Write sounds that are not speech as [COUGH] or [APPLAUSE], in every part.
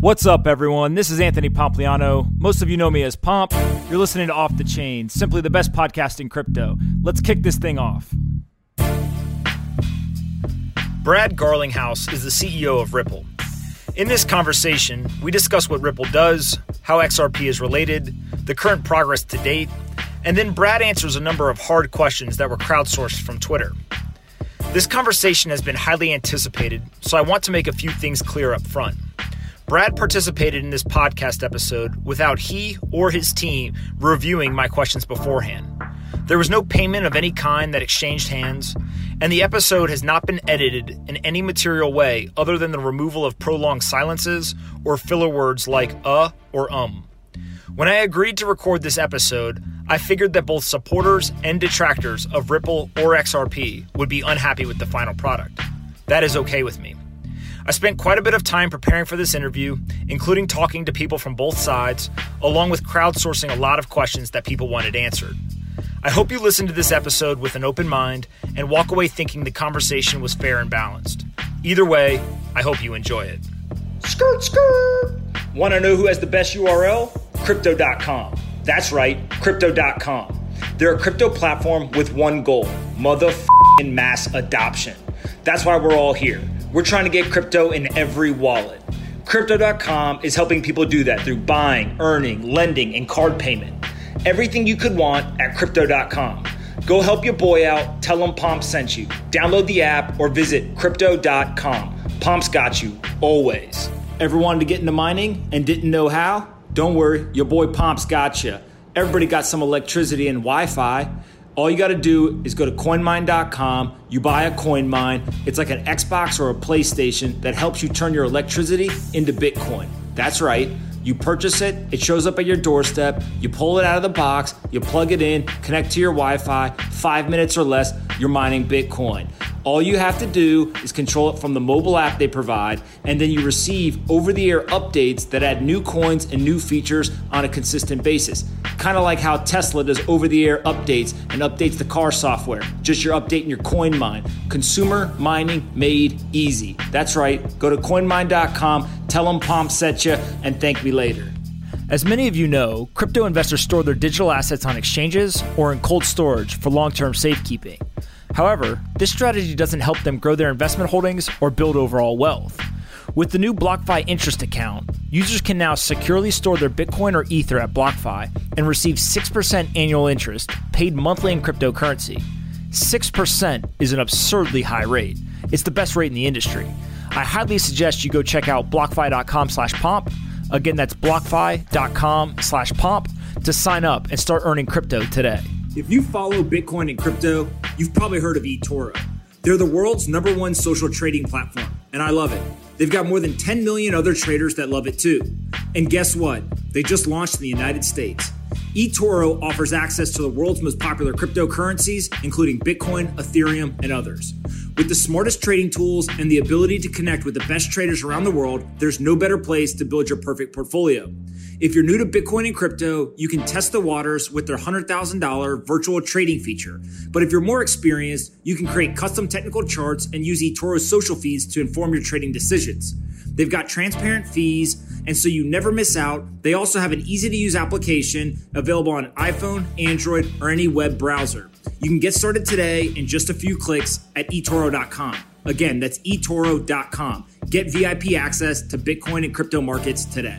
What's up, everyone? This is Anthony Pompliano. Most of you know me as Pomp. You're listening to Off the Chain, simply the best podcast in crypto. Let's kick this thing off. Brad Garlinghouse is the CEO of Ripple. In this conversation, we discuss what Ripple does, how XRP is related, the current progress to date, and then Brad answers a number of hard questions that were crowdsourced from Twitter. This conversation has been highly anticipated, so I want to make a few things clear up front. Brad participated in this podcast episode without he or his team reviewing my questions beforehand. There was no payment of any kind that exchanged hands, and the episode has not been edited in any material way other than the removal of prolonged silences or filler words like uh or um. When I agreed to record this episode, I figured that both supporters and detractors of Ripple or XRP would be unhappy with the final product. That is okay with me. I spent quite a bit of time preparing for this interview, including talking to people from both sides, along with crowdsourcing a lot of questions that people wanted answered. I hope you listen to this episode with an open mind and walk away thinking the conversation was fair and balanced. Either way, I hope you enjoy it. Skirt, skirt! Want to know who has the best URL? Crypto.com. That's right, Crypto.com. They're a crypto platform with one goal motherfucking mass adoption. That's why we're all here. We're trying to get crypto in every wallet. Crypto.com is helping people do that through buying, earning, lending, and card payment. Everything you could want at Crypto.com. Go help your boy out. Tell him Pomp sent you. Download the app or visit Crypto.com. Pomp's got you, always. Ever wanted to get into mining and didn't know how? Don't worry, your boy Pomp's got you. Everybody got some electricity and Wi Fi. All you got to do is go to coinmine.com. You buy a Coinmine. It's like an Xbox or a PlayStation that helps you turn your electricity into Bitcoin. That's right. You purchase it, it shows up at your doorstep, you pull it out of the box, you plug it in, connect to your Wi Fi, five minutes or less, you're mining Bitcoin. All you have to do is control it from the mobile app they provide, and then you receive over the air updates that add new coins and new features on a consistent basis. Kind of like how Tesla does over the air updates and updates the car software. Just you're updating your Coinmine. Consumer mining made easy. That's right. Go to coinmine.com, tell them Pomp set you, and thank me later. As many of you know, crypto investors store their digital assets on exchanges or in cold storage for long term safekeeping. However, this strategy doesn't help them grow their investment holdings or build overall wealth. With the new BlockFi interest account, users can now securely store their Bitcoin or Ether at BlockFi and receive 6% annual interest paid monthly in cryptocurrency. 6% is an absurdly high rate. It's the best rate in the industry. I highly suggest you go check out blockfi.com slash pomp. Again, that's blockfi.com slash pomp to sign up and start earning crypto today. If you follow Bitcoin and crypto, you've probably heard of eToro. They're the world's number one social trading platform, and I love it. They've got more than 10 million other traders that love it too. And guess what? They just launched in the United States. eToro offers access to the world's most popular cryptocurrencies, including Bitcoin, Ethereum, and others. With the smartest trading tools and the ability to connect with the best traders around the world, there's no better place to build your perfect portfolio. If you're new to Bitcoin and crypto, you can test the waters with their $100,000 virtual trading feature. But if you're more experienced, you can create custom technical charts and use eToro's social feeds to inform your trading decisions. They've got transparent fees, and so you never miss out. They also have an easy to use application available on iPhone, Android, or any web browser. You can get started today in just a few clicks at eToro.com. Again, that's eToro.com. Get VIP access to Bitcoin and crypto markets today.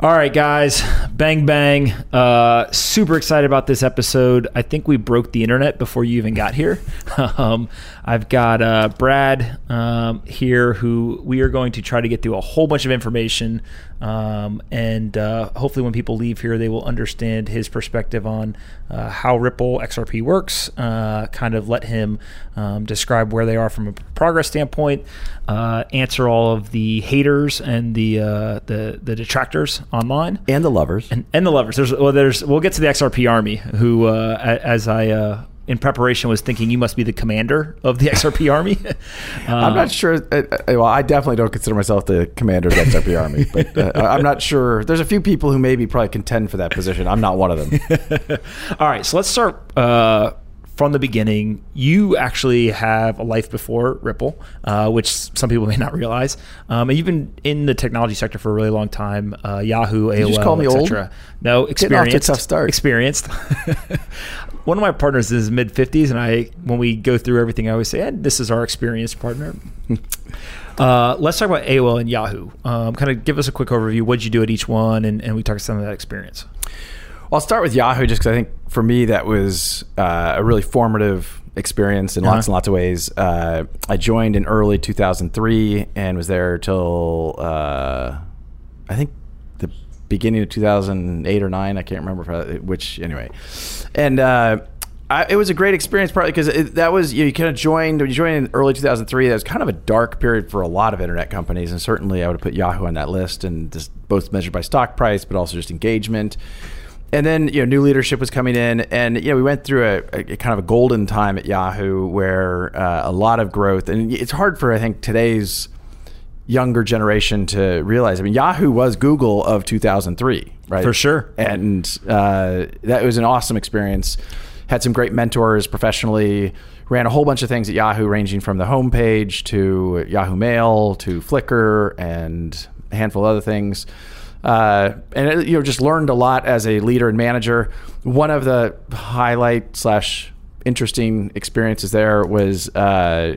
All right, guys, bang bang. Uh, super excited about this episode. I think we broke the internet before you even got here. [LAUGHS] um, I've got uh, Brad um, here, who we are going to try to get through a whole bunch of information Um, and uh, hopefully, when people leave here, they will understand his perspective on uh, how Ripple XRP works. Uh, kind of let him um, describe where they are from a progress standpoint. Uh, answer all of the haters and the uh, the the detractors online and the lovers and, and the lovers. There's well, there's we'll get to the XRP army who, uh, as I in preparation was thinking you must be the commander of the [LAUGHS] XRP army. uh, [LAUGHS] I'm not sure. Uh, uh, well, I definitely don't consider myself the commander of the XRP army, [LAUGHS] but uh, I'm not sure. There's a few people who maybe probably contend for that position. I'm not one of them. All right, so let's start uh, from the beginning. You actually have a life before Ripple, uh, which some people may not realize. Um, and you've been in the technology sector for a really long time. Yahoo, AOL, you just call me old. No, experienced. tough start. Experienced. One of my partners is mid 50s, and I when we go through everything, I always say, and this is our experienced partner. [LAUGHS] uh, let's talk about AOL and Yahoo. Um, kind of give us a quick overview. What did you do at each one, and, and we talk some of that experience. Well, I'll start with Yahoo just because I think for me that was uh, a really formative experience in uh-huh. lots and lots of ways. Uh, I joined in early 2003 and was there till uh, I think beginning of 2008 or 9 i can't remember which anyway. And uh, I, it was a great experience partly because that was you, know, you kind of joined you joined in early 2003 that was kind of a dark period for a lot of internet companies and certainly i would put yahoo on that list and just both measured by stock price but also just engagement. And then you know new leadership was coming in and you know we went through a, a kind of a golden time at yahoo where uh, a lot of growth and it's hard for i think today's younger generation to realize. I mean, Yahoo was Google of 2003, right? For sure. And uh, that was an awesome experience. Had some great mentors professionally. Ran a whole bunch of things at Yahoo, ranging from the homepage to Yahoo Mail to Flickr and a handful of other things. Uh, and you know, just learned a lot as a leader and manager. One of the highlight slash interesting experiences there was uh,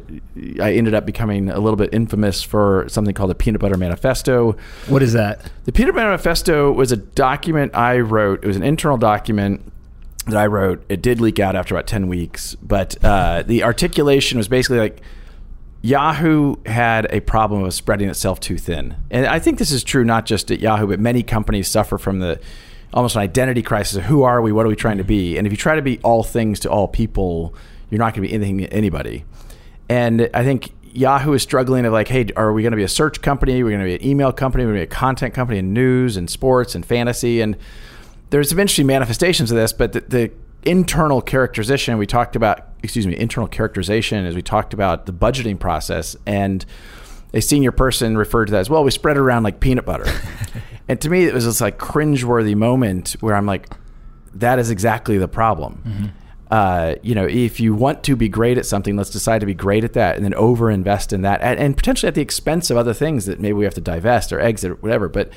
I ended up becoming a little bit infamous for something called the Peanut Butter Manifesto. What is that? The Peanut Butter Manifesto was a document I wrote. It was an internal document that I wrote. It did leak out after about 10 weeks, but uh, the articulation was basically like Yahoo had a problem of spreading itself too thin. And I think this is true not just at Yahoo, but many companies suffer from the almost an identity crisis of who are we, what are we trying to be? And if you try to be all things to all people, you're not going to be anything anybody. And I think Yahoo is struggling of like, hey, are we going to be a search company? We're going to be an email company. We're going to be a content company in news and sports and fantasy. And there's interesting manifestations of this, but the, the internal characterization we talked about, excuse me, internal characterization as we talked about the budgeting process and a senior person referred to that as well. We spread it around like peanut butter. [LAUGHS] And to me, it was this like cringeworthy moment where I'm like, that is exactly the problem. Mm-hmm. Uh, you know, if you want to be great at something, let's decide to be great at that and then over invest in that and, and potentially at the expense of other things that maybe we have to divest or exit or whatever. But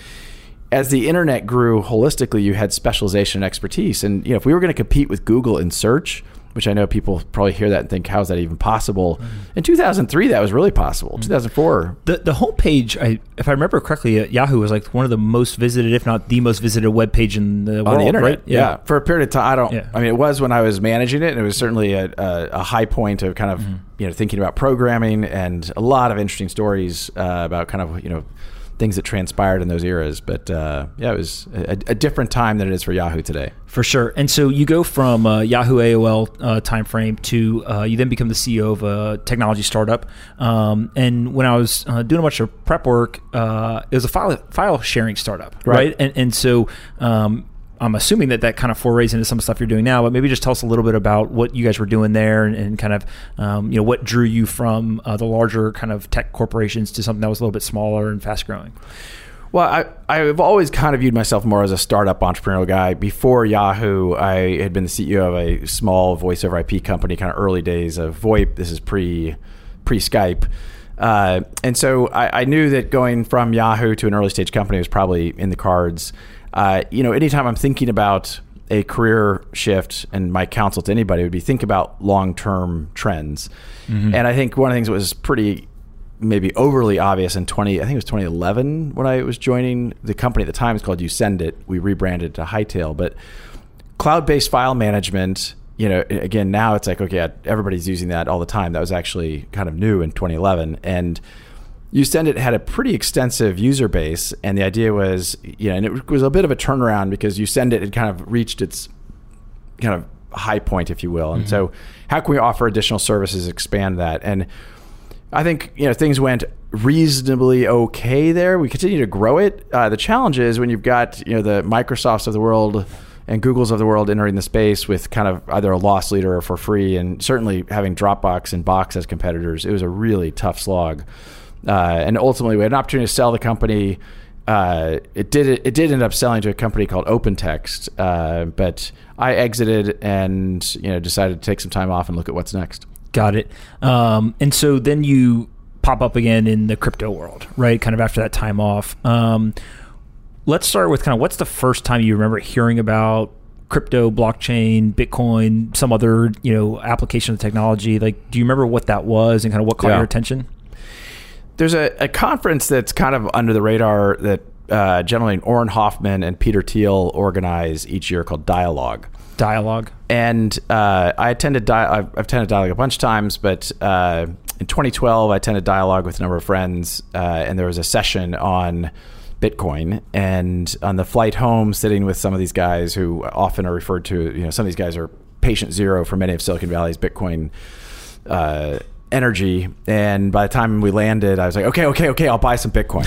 as the internet grew holistically, you had specialization and expertise. And, you know, if we were going to compete with Google in search, which I know people probably hear that and think, "How's that even possible?" Mm-hmm. In 2003, that was really possible. Mm-hmm. 2004, the the homepage, I, if I remember correctly, uh, Yahoo was like one of the most visited, if not the most visited web page in the on world, the internet. right? Yeah. yeah. for a period of time. I don't. Yeah. I mean, it was when I was managing it, and it was certainly a, a, a high point of kind of mm-hmm. you know thinking about programming and a lot of interesting stories uh, about kind of you know things that transpired in those eras. But uh, yeah, it was a, a, different time than it is for Yahoo today. For sure. And so you go from uh, Yahoo AOL uh, timeframe to uh, you then become the CEO of a technology startup. Um, and when I was uh, doing a bunch of prep work, uh, it was a file file sharing startup, right? right? And, and so um, I'm assuming that that kind of forays into some stuff you're doing now, but maybe just tell us a little bit about what you guys were doing there and, and kind of, um, you know, what drew you from uh, the larger kind of tech corporations to something that was a little bit smaller and fast growing. Well, I, I've always kind of viewed myself more as a startup entrepreneurial guy. Before Yahoo, I had been the CEO of a small voice over IP company, kind of early days of VoIP. This is pre pre Skype. Uh, and so I, I, knew that going from Yahoo to an early stage company was probably in the cards uh, you know, anytime I'm thinking about a career shift, and my counsel to anybody would be think about long term trends. Mm-hmm. And I think one of the things that was pretty maybe overly obvious in 20 I think it was 2011 when I was joining the company at the time it's called YouSendIt we rebranded to Hightail but cloud-based file management you know again now it's like okay everybody's using that all the time that was actually kind of new in 2011 and YouSendIt had a pretty extensive user base, and the idea was, you know, and it was a bit of a turnaround because YouSendIt had kind of reached its kind of high point, if you will. And so, how can we offer additional services, expand that? And I think you know things went reasonably okay there. We continue to grow it. Uh, the challenge is when you've got you know the Microsofts of the world and Googles of the world entering the space with kind of either a loss leader or for free, and certainly having Dropbox and Box as competitors. It was a really tough slog, and ultimately we had an opportunity to sell the company. Uh, it did it, did end up selling to a company called OpenText, uh, but I exited and you know decided to take some time off and look at what's next. Got it. Um, and so then you pop up again in the crypto world, right? Kind of after that time off. Um, let's start with kind of what's the first time you remember hearing about crypto, blockchain, Bitcoin, some other you know application of technology. Like, do you remember what that was and kind of what caught Yeah. your attention? There's a, a conference that's kind of under the radar that uh, gentlemen Auren Hoffman and Peter Thiel organize each year called Dialogue. Dialogue. and uh, I attended. Di- I've, I've attended dialogue a bunch of times, but uh, in 2012, I attended dialogue with a number of friends, uh, and there was a session on Bitcoin. And on the flight home, sitting with some of these guys who often are referred to, you know, some of these guys are patient zero for many of Silicon Valley's Bitcoin. Uh, energy and by the time we landed i was like okay okay okay i'll buy some bitcoin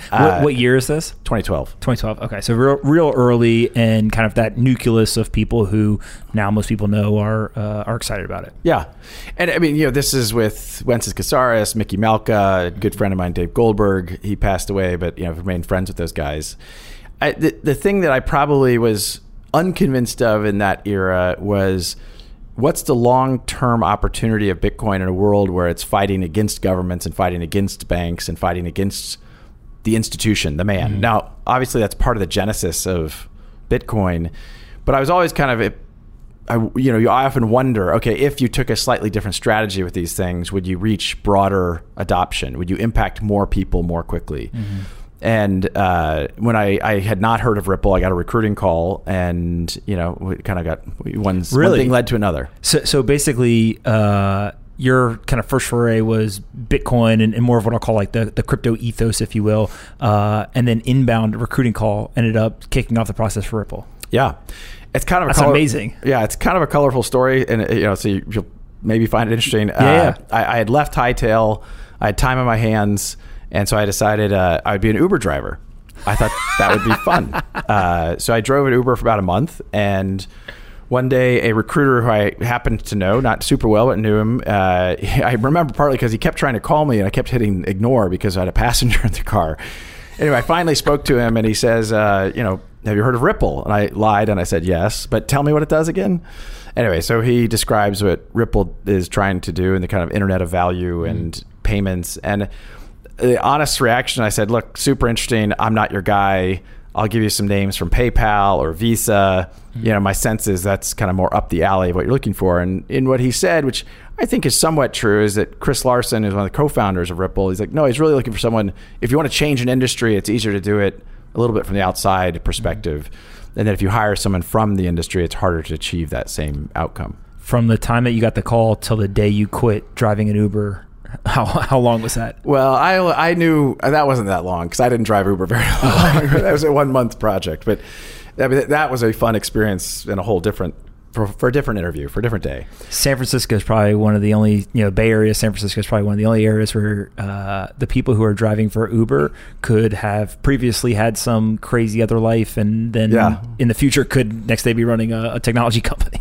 [LAUGHS] what, what year is this? 2012 2012. Okay, so real, real early and kind of that nucleus of people who now most people know are uh, are excited about it. Yeah. And I mean, you know, this is with Wences Casares, Micky Malka, a good friend of mine, Dave Goldberg. He passed away, but, you know, I've remained friends with those guys. I, the, the thing that I probably was unconvinced of in that era was what's the long term opportunity of Bitcoin in a world where it's fighting against governments and fighting against banks and fighting against the institution, the man. Mm-hmm. Now, obviously, that's part of the genesis of Bitcoin, but I was always kind of, I, you know, you I often wonder, okay, if you took a slightly different strategy with these things, would you reach broader adoption? Would you impact more people more quickly? Mm-hmm. And uh, when I, I had not heard of Ripple, I got a recruiting call, and you know, we kind of got one, one thing led to another. So, so basically, uh, your kind of first foray was Bitcoin and, and more of what I'll call like the, the crypto ethos, if you will, uh, and then inbound recruiting call ended up kicking off the process for Ripple. Yeah, it's kind of That's color- amazing. Yeah, it's kind of a colorful story, and uh, you know, so you, you'll maybe find it interesting. Yeah, uh, yeah. I, I had left Hightail, I had time on my hands, and so I decided uh, I would be an Uber driver. I thought that would be fun. [LAUGHS] Uh, so I drove an Uber for about a month, and one day a recruiter who I happened to know, not super well, but knew him. Uh, [LAUGHS] I remember partly because he kept trying to call me, and I kept hitting ignore because I had a passenger [LAUGHS] in the car. Anyway, I finally spoke to him, and he says, uh, "You know, have you heard of Ripple?" And I lied, and I said yes, but tell me what it does again. Anyway, so he describes what Ripple is trying to do and the kind of Internet of Value and payments. And the honest reaction, I said, "Look, super interesting. I'm not your guy. I'll give you some names from PayPal or Visa. Mm-hmm. You know, my sense is that's kind of more up the alley of what you're looking for." And in what he said, which I think is somewhat true, is that Chris Larsen is one of the co-founders of Ripple. He's like, no, he's really looking for someone. If you want to change an industry, it's easier to do it a little bit from the outside mm-hmm. perspective. And then if you hire someone from the industry, it's harder to achieve that same outcome. From the time that you got the call till the day you quit driving an Uber, [LAUGHS] how, how long was that? Well, I I knew that wasn't that long because I didn't drive Uber very [LAUGHS] long. [LAUGHS] that was a one month project, but that, that was a fun experience and a whole different for, for a different interview for a different day. San Francisco is probably one of the only, you know, Bay Area, San Francisco is probably one of the only areas where uh, the people who are driving for Uber could have previously had some crazy other life and then Yeah. in the future could next day be running a, a technology company.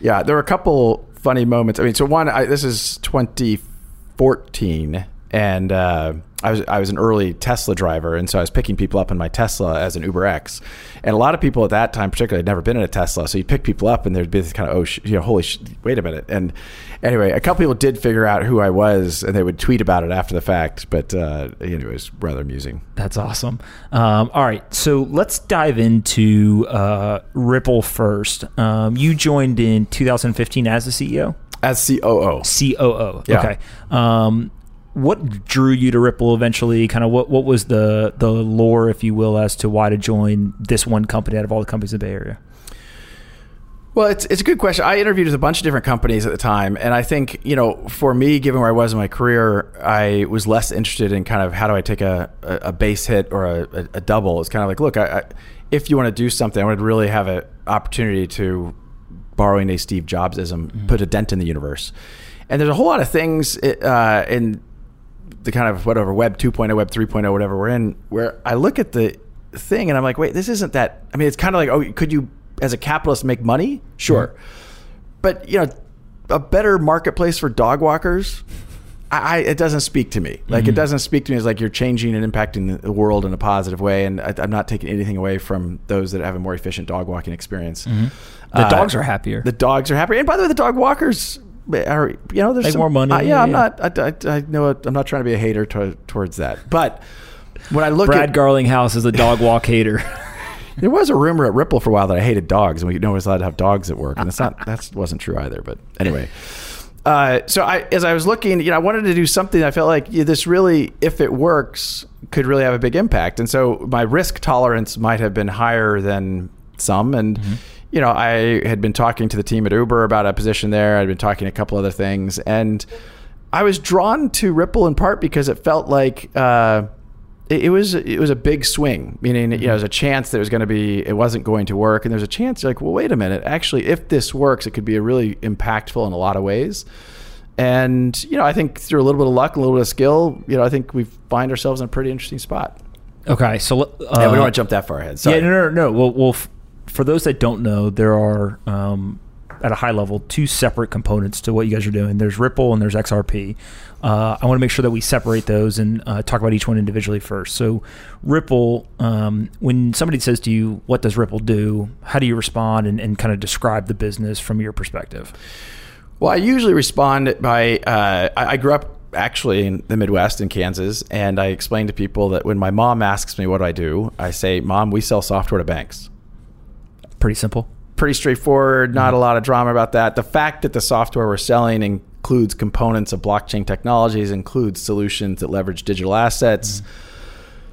Yeah, there were a couple funny moments. I mean, so one, I, this is 2014, and uh, I was I was an early Tesla driver, and so I was picking people up in my Tesla as an Uber X, and a lot of people at that time, particularly, had never been in a Tesla, so you pick people up, and there'd be this kind of oh, sh- you know, holy, sh- wait a minute, and anyway, a couple people did figure out who I was, and they would tweet about it after the fact, but uh, know, it was rather amusing. That's awesome. Um, all right, so let's dive into uh, Ripple first. Um, you joined in 2015 as the CEO, As COO, COO. Yeah. Okay. Um, what drew you to Ripple eventually? Kind of what what was the the lore, if you will, as to why to join this one company out of all the companies in the Bay Area? Well, it's it's a good question. I interviewed with a bunch of different companies at the time, and I think you know, for me, given where I was in my career, I was less interested in kind of how do I take a, a, base hit or a, a, double. It's kind of like, look, I, I, if you want to do something, I would really have an opportunity to, borrowing a Steve Jobsism, mm-hmm. put a dent in the universe. And there's a whole lot of things uh, in the kind of whatever Web 2.0, Web 3.0, whatever we're in, where I look at the thing and I'm like, wait, this isn't that. I mean, it's kind of like, oh, could you as a capitalist make money? Sure. Mm-hmm. But, you know, a better marketplace for dog walkers, I, it doesn't speak to me. Like, mm-hmm. it doesn't speak to me as like you're changing and impacting the world in a positive way. And I, am not taking anything away from those that have a more efficient dog walking experience. Mm-hmm. The uh, dogs are happier. The dogs are happier. And by the way, the dog walkers are, you know, there's some, more money. Uh, yeah, I'm not, I, I, I, know, I'm not trying to be a hater to, towards that. But when I look Brad at Garlinghouse is a dog walk hater. [LAUGHS] There was a rumor at Ripple for a while that I hated dogs, and we know was allowed to have dogs at work, and it's not [LAUGHS] that wasn't true either. But anyway, uh, so I as I was looking, you know, I wanted to do something. I felt like yeah, this really, if it works, could really have a big impact. And so my risk tolerance might have been higher than some, and. Mm-hmm. You know, I had been talking to the team at Uber about a position there. I'd been talking a couple other things, and I was drawn to Ripple in part because it felt like uh, it, it, was it was a big swing, meaning you know, there's a chance that it was going to be it wasn't going to work, and there's a chance you're like, well, wait a minute, actually, if this works, it could be a really impactful in a lot of ways. And you know, I think through a little bit of luck, a little bit of skill, you know, I think we find ourselves in a pretty interesting spot. Okay, so uh, yeah, we don't want to jump that far ahead. Sorry. Yeah, no, no, no. Well, well, f- for those that don't know, there are um, at a high level two separate components to what you guys are doing. There's Ripple and there's XRP. Uh, I want to make sure that we separate those and uh, talk about each one individually first. So, Ripple, um, when somebody says to you, What does Ripple do? How do you respond and, and kind of describe the business from your perspective? Well, I usually respond by uh, I, I grew up actually in the Midwest in Kansas, and I explain to people that when my mom asks me what do I do, I say, Mom, we sell software to banks. Pretty simple. Pretty straightforward, not mm-hmm. a lot of drama about that. The fact that the software we're selling and includes components of blockchain technologies, includes solutions that leverage digital assets. Mm-hmm.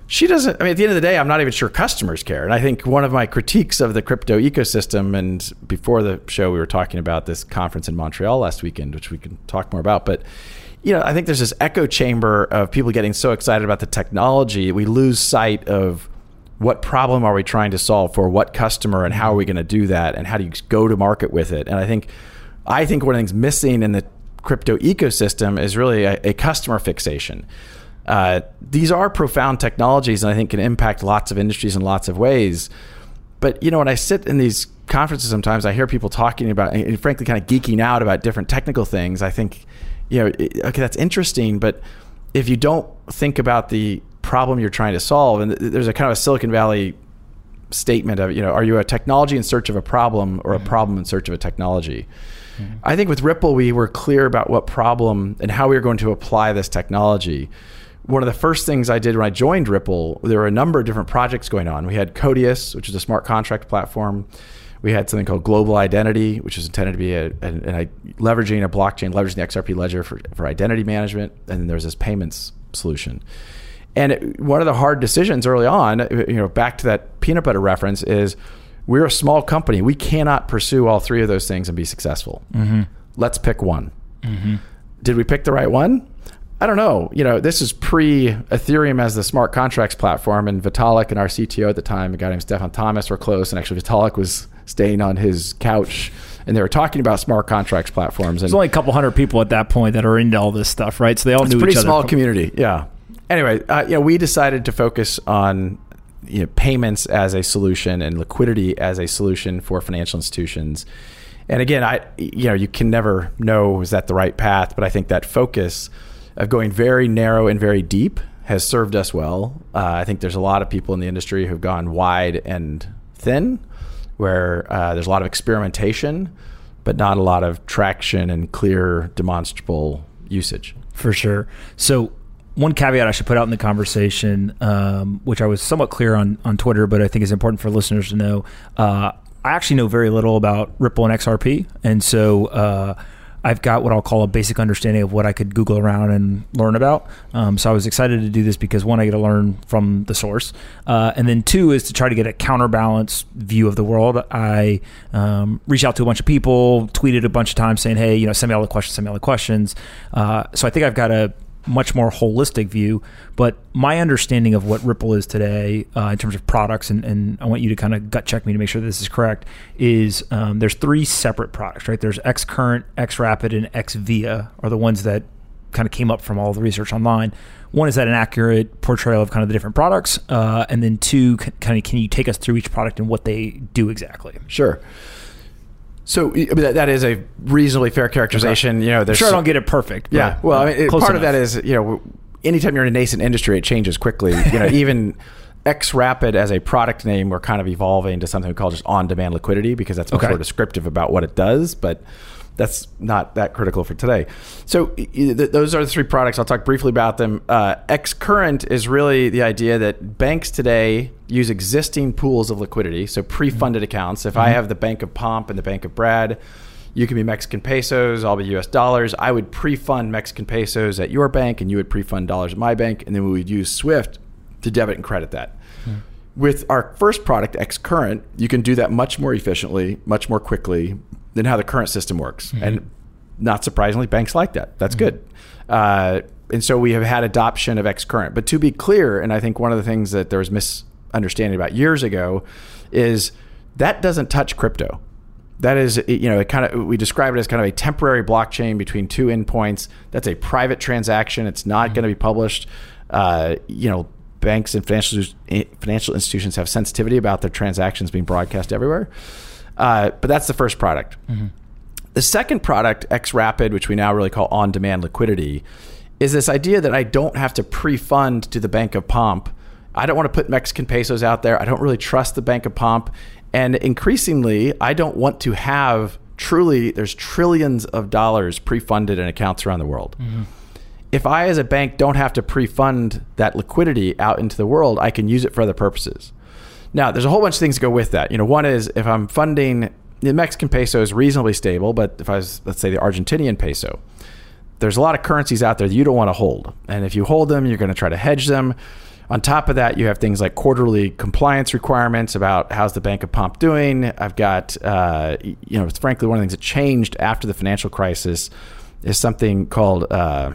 She doesn't. I mean, at the end of the day, I'm not even sure customers care. And I think one of my critiques of the crypto ecosystem, and before the show, we were talking about this conference in Montreal last weekend, which we can talk more about. But you know, I think there's this echo chamber of people getting so excited about the technology, we lose sight of what problem are we trying to solve for what customer and how are we going to do that and how do you go to market with it and i think i think one of the things missing in the crypto ecosystem is really a, a customer fixation. Uh, these are profound technologies, and I think can impact lots of industries in lots of ways. But you know, when I sit in these conferences, sometimes I hear people talking about, and frankly, kind of geeking out about different technical things. I think, you know, okay, that's interesting, but if you don't think about the problem you're trying to solve, and there's a kind of a Silicon Valley statement of, you know, are you a technology in search of a problem or a problem in search of a technology? Mm-hmm. I think with Ripple, we were clear about what problem and how we were going to apply this technology. One of the first things I did when I joined Ripple, there were a number of different projects going on. We had Codius, which is a smart contract platform. We had something called Global Identity, which was intended to be a, a, a leveraging a blockchain, leveraging the XRP ledger for, for identity management. And then there's this payments solution. And it, one of the hard decisions early on, you know, back to that peanut butter reference, is we're a small company. We cannot pursue all three of those things and be successful. Mm-hmm. Let's pick one. Mm-hmm. Did we pick the right one? I don't know. You know, this is pre Ethereum as the smart contracts platform, and Vitalik and our CTO at the time, a guy named Stefan Thomas, were close. And actually, Vitalik was staying on his couch, and they were talking about smart contracts platforms. And There's only a couple hundred people at that point that are into all this stuff, right? So they all it's knew a pretty each other. small community. Yeah. Anyway, uh, know, we decided to focus on you know, payments as a solution and liquidity as a solution for financial institutions. And again, I you know you can never know is that the right path, but I think that focus of going very narrow and very deep has served us well. Uh, I think there's a lot of people in the industry who've gone wide and thin, where uh, there's a lot of experimentation, but not a lot of traction and clear demonstrable usage. For sure. So one caveat I should put out in the conversation, um, which I was somewhat clear on on Twitter, but I think is important for listeners to know. Uh, I actually know very little about Ripple and XRP, and so uh, I've got what I'll call a basic understanding of what I could Google around and learn about. Um, so I was excited to do this because one, I get to learn from the source, uh, and then two is to try to get a counterbalance view of the world. I um, reached out to a bunch of people, tweeted a bunch of times saying, "Hey, you know, send me all the questions, send me all the questions." Uh, so I think I've got a much more holistic view. But my understanding of what Ripple is today uh, in terms of products, and, and, I want you to kind of gut check me to make sure this is correct, is um, there's three separate products, right? There's xCurrent, X Rapid, and xVia are the ones that kind of came up from all the research online. One is that an accurate portrayal of kind of the different products, uh, and then two, kind of can you take us through each product and what they do exactly? Sure. So I mean, that, that is a reasonably fair characterization. Okay. You know, sure I don't get it perfect. Yeah. Well, I mean, it, part enough. of that is you know, anytime you're in a nascent industry, it changes quickly. You know, [LAUGHS] even xRapid as a product name, we're kind of evolving to something we call just on-demand liquidity because that's much okay. more descriptive about what it does. But that's not that critical for today. So those are the three products. I'll talk briefly about them. Uh, xCurrent is really the idea that banks today use existing pools of liquidity, so pre-funded mm-hmm. accounts. If mm-hmm. I have the Bank of Pomp and the Bank of Brad, you can be Mexican pesos, I'll be US dollars. I would pre-fund Mexican pesos at your bank, and you would pre-fund dollars at my bank, and then we would use SWIFT to debit and credit that. Mm-hmm. With our first product, xCurrent, you can do that much more efficiently, much more quickly, than how the current system works. Mm-hmm. And not surprisingly, banks like that. That's mm-hmm. good. Uh, and so we have had adoption of xCurrent. But to be clear, and I think one of the things that there was misunderstanding about years ago is that doesn't touch crypto. That is, you know, it kind of we describe it as kind of a temporary blockchain between two endpoints. That's a private transaction. It's not mm-hmm. going to be published. Uh, you know, banks and financial financial institutions have sensitivity about their transactions being broadcast everywhere. Uh, but that's the first product. Mm-hmm. The second product, xRapid, which we now really call on demand liquidity, is this idea that I don't have to pre fund to the Bank of Pomp. I don't want to put Mexican pesos out there. I don't really trust the Bank of Pomp. And increasingly, I don't want to have truly, there's trillions of dollars pre funded in accounts around the world. Mm-hmm. If I, as a bank, don't have to pre fund that liquidity out into the world, I can use it for other purposes. Now, there's a whole bunch of things to go with that. You know, one is if I'm funding the Mexican peso is reasonably stable, but if I was, let's say, the Argentinian peso, there's a lot of currencies out there that you don't want to hold. And if you hold them, you're going to try to hedge them. On top of that, you have things like quarterly compliance requirements about how's the Bank of Pomp doing. I've got, uh, you know, frankly, one of the things that changed after the financial crisis is something called uh,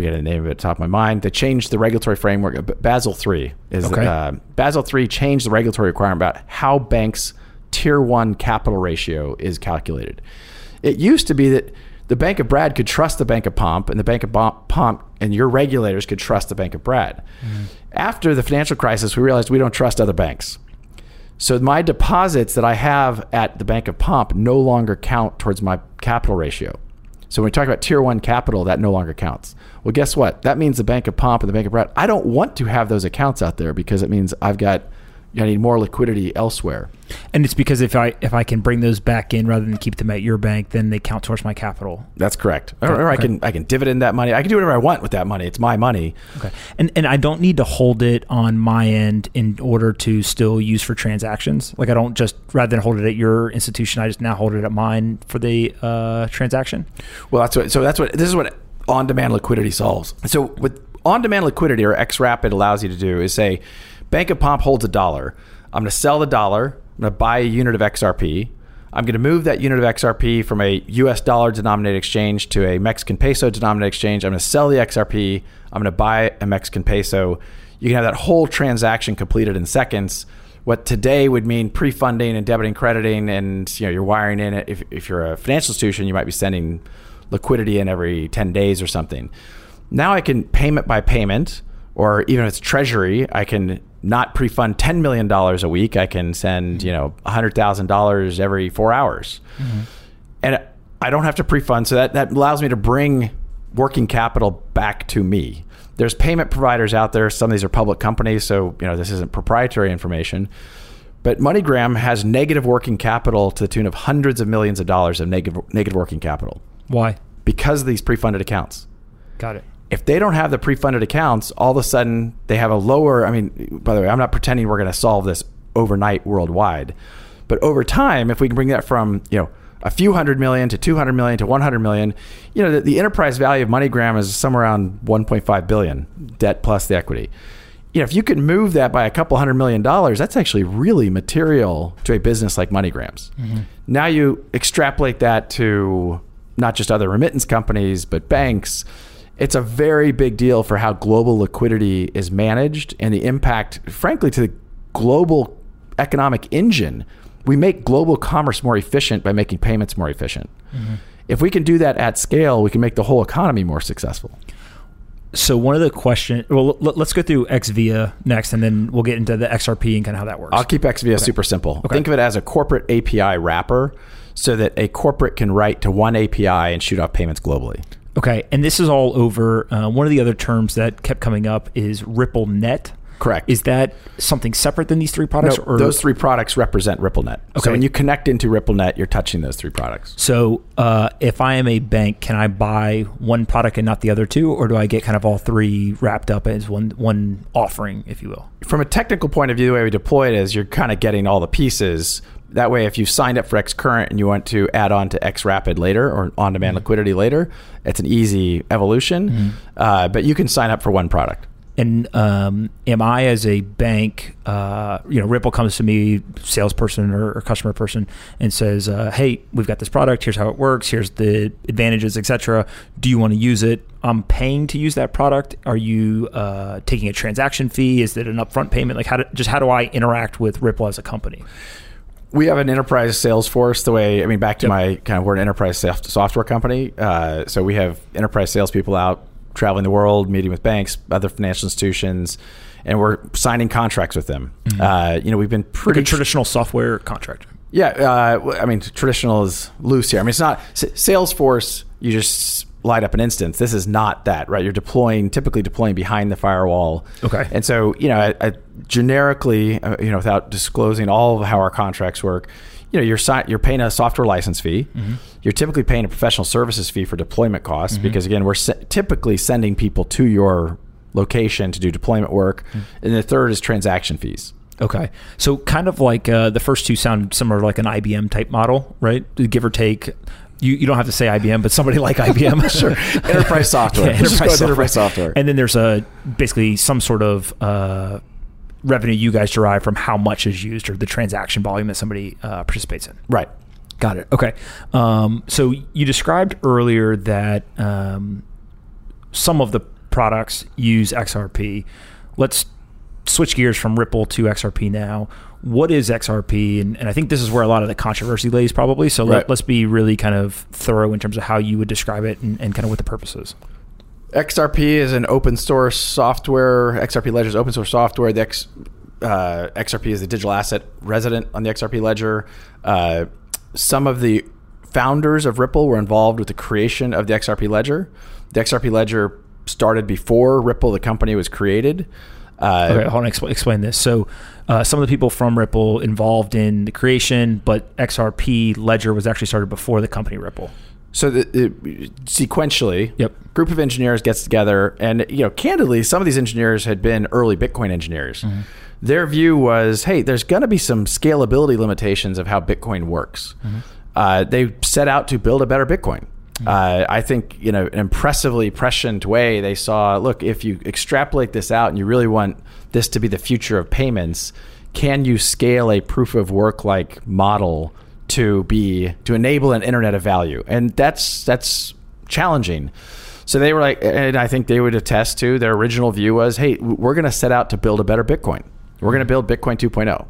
forget the name of it top of my mind. They changed the regulatory framework. Basel three is okay. uh, Basel three changed the regulatory requirement about how banks tier one capital ratio is calculated. It used to be that the Bank of Brad could trust the Bank of Pomp, and the Bank of Pomp and your regulators could trust the Bank of Brad. Mm-hmm. After the financial crisis, we realized we don't trust other banks. So my deposits that I have at the Bank of Pomp no longer count towards my capital ratio. So when we talk about tier one capital, that no longer counts. Well, guess what? That means the Bank of Pomp and the Bank of Brad. I don't want to have those accounts out there because it means I've got I need more liquidity elsewhere. And it's because if I if I can bring those back in rather than keep them at your bank, then they count towards my capital. That's correct. Or. I can I can dividend that money. I can do whatever I want with that money. It's my money. Okay. And and I don't need to hold it on my end in order to still use for transactions. Like I don't just rather than hold it at your institution, I just now hold it at mine for the uh, transaction. Well, that's what. So that's what this is what on demand liquidity solves. So with on demand liquidity or X Rapid allows you to do is say Bank of Pomp holds a dollar. I'm going to sell the dollar. I'm going to buy a unit of XRP. I'm going to move that unit of XRP from a US dollar denominated exchange to a Mexican peso denominated exchange. I'm going to sell the XRP. I'm going to buy a Mexican peso. You can have that whole transaction completed in seconds. What today would mean pre-funding and debiting, crediting, and you know you're wiring in it. If, if you're a financial institution, you might be sending liquidity in every 10 days or something. Now I can payment by payment, or even if it's treasury, I can not pre-fund $10 million a week. I can send, you know, $100,000 every four hours. Mm-hmm. And I don't have to pre-fund. So that, that allows me to bring working capital back to me. There's payment providers out there. Some of these are public companies. So, you know, this isn't proprietary information. But MoneyGram has negative working capital to the tune of hundreds of millions of dollars of negative, negative working capital. Why? Because of these pre-funded accounts. Got it if they don't have the pre-funded accounts, all of a sudden they have a lower. I mean, by the way, I'm not pretending we're going to solve this overnight worldwide, but over time, if we can bring that from you know a few hundred million to 200 million to 100 million. You know, the, the enterprise value of MoneyGram is somewhere around 1.5 billion, debt plus the equity. You know, if you could move that by a couple hundred million dollars, that's actually really material to a business like MoneyGrams. Mm-hmm. Now you extrapolate that to not just other remittance companies, but banks. It's a very big deal for how global liquidity is managed and the impact, frankly, to the global economic engine. We make global commerce more efficient by making payments more efficient. Mm-hmm. If we can do that at scale, we can make the whole economy more successful. So one of the questions, well, let's go through xVia next, and then we'll get into the XRP and kind of how that works. I'll keep xVia super simple. Think of it as a corporate API wrapper so that a corporate can write to one API and shoot off payments globally. Okay, and this is all over. Uh, one of the other terms that kept coming up is RippleNet. Correct. Is that something separate than these three products? No, those three products represent RippleNet. Okay. So when you connect into RippleNet, you're touching those three products. So, uh, if I am a bank, can I buy one product and not the other two, or do I get kind of all three wrapped up as one one offering, if you will? From a technical point of view, the way we deploy it is you're kind of getting all the pieces. That way, if you signed up for xCurrent and you want to add on to xRapid later or on demand liquidity later, it's an easy evolution. Uh, but you can sign up for one product. And um, am I, as a bank, uh, you know, Ripple comes to me, salesperson or, or customer person, and says, uh, "Hey, we've got this product. Here's how it works. Here's the advantages, etc. Do you want to use it? I'm paying to use that product. Are you uh, taking a transaction fee? Is it an upfront payment? Like, how do, just how do I interact with Ripple as a company? we have an enterprise sales force the way i mean back to Yep. my kind of we're an enterprise software company uh, so we have enterprise salespeople out traveling the world meeting with banks other financial institutions and we're signing contracts with them uh, you know we've been Like pretty a traditional software contract. yeah, uh, I mean traditional is loose here. I mean it's not S- Salesforce. You just light up an instance. This is not that, right? You're deploying typically deploying behind the firewall. Okay. And so you know, I, I generically, uh, you know, without disclosing all of how our contracts work, you know, you're si- you're paying a software license fee. You're typically paying a professional services fee for deployment costs because again, we're se- typically sending people to your location to do deployment work. And the third is transaction fees. Okay, so kind of like uh, the first two sound similar, like an IBM type model, right? Give or take. You, you don't have to say IBM, but somebody like IBM, [LAUGHS] sure. Enterprise [LAUGHS] software. Yeah, enterprise software. enterprise software. And then there's a basically some sort of uh, revenue you guys derive from how much is used or the transaction volume that somebody uh, participates in. Right. Got it. Okay. Um, so you described earlier that um, some of the products use XRP. Let's switch gears from Ripple to XRP now. What is XRP? And, and I think this is where a lot of the controversy lays, probably. So Right. let, us be really kind of thorough in terms of how you would describe it and, and kind of what the purpose is. XRP is an open source software. XRP Ledger is open source software. The X, uh, XRP is the digital asset resident on the XRP Ledger. Uh, some of the founders of Ripple were involved with the creation of the XRP Ledger. The XRP Ledger started before Ripple, the company, was created. Uh, Okay, hold on. Expl- explain this. So, uh, some of the people from Ripple involved in the creation, but XRP Ledger was actually started before the company Ripple. So the, the, sequentially, Yep. group of engineers gets together, and you know, candidly, some of these engineers had been early Bitcoin engineers. Their view was, hey, there's going to be some scalability limitations of how Bitcoin works. Uh, they set out to build a better Bitcoin. Uh, I think you know, an impressively prescient way. They saw, look, if you extrapolate this out and you really want this to be the future of payments, can you scale a proof of work like model to be to enable an internet of value and that's that's challenging so they were like and i think they would attest to their original view was hey we're going to set out to build a better bitcoin we're going to build bitcoin 2.0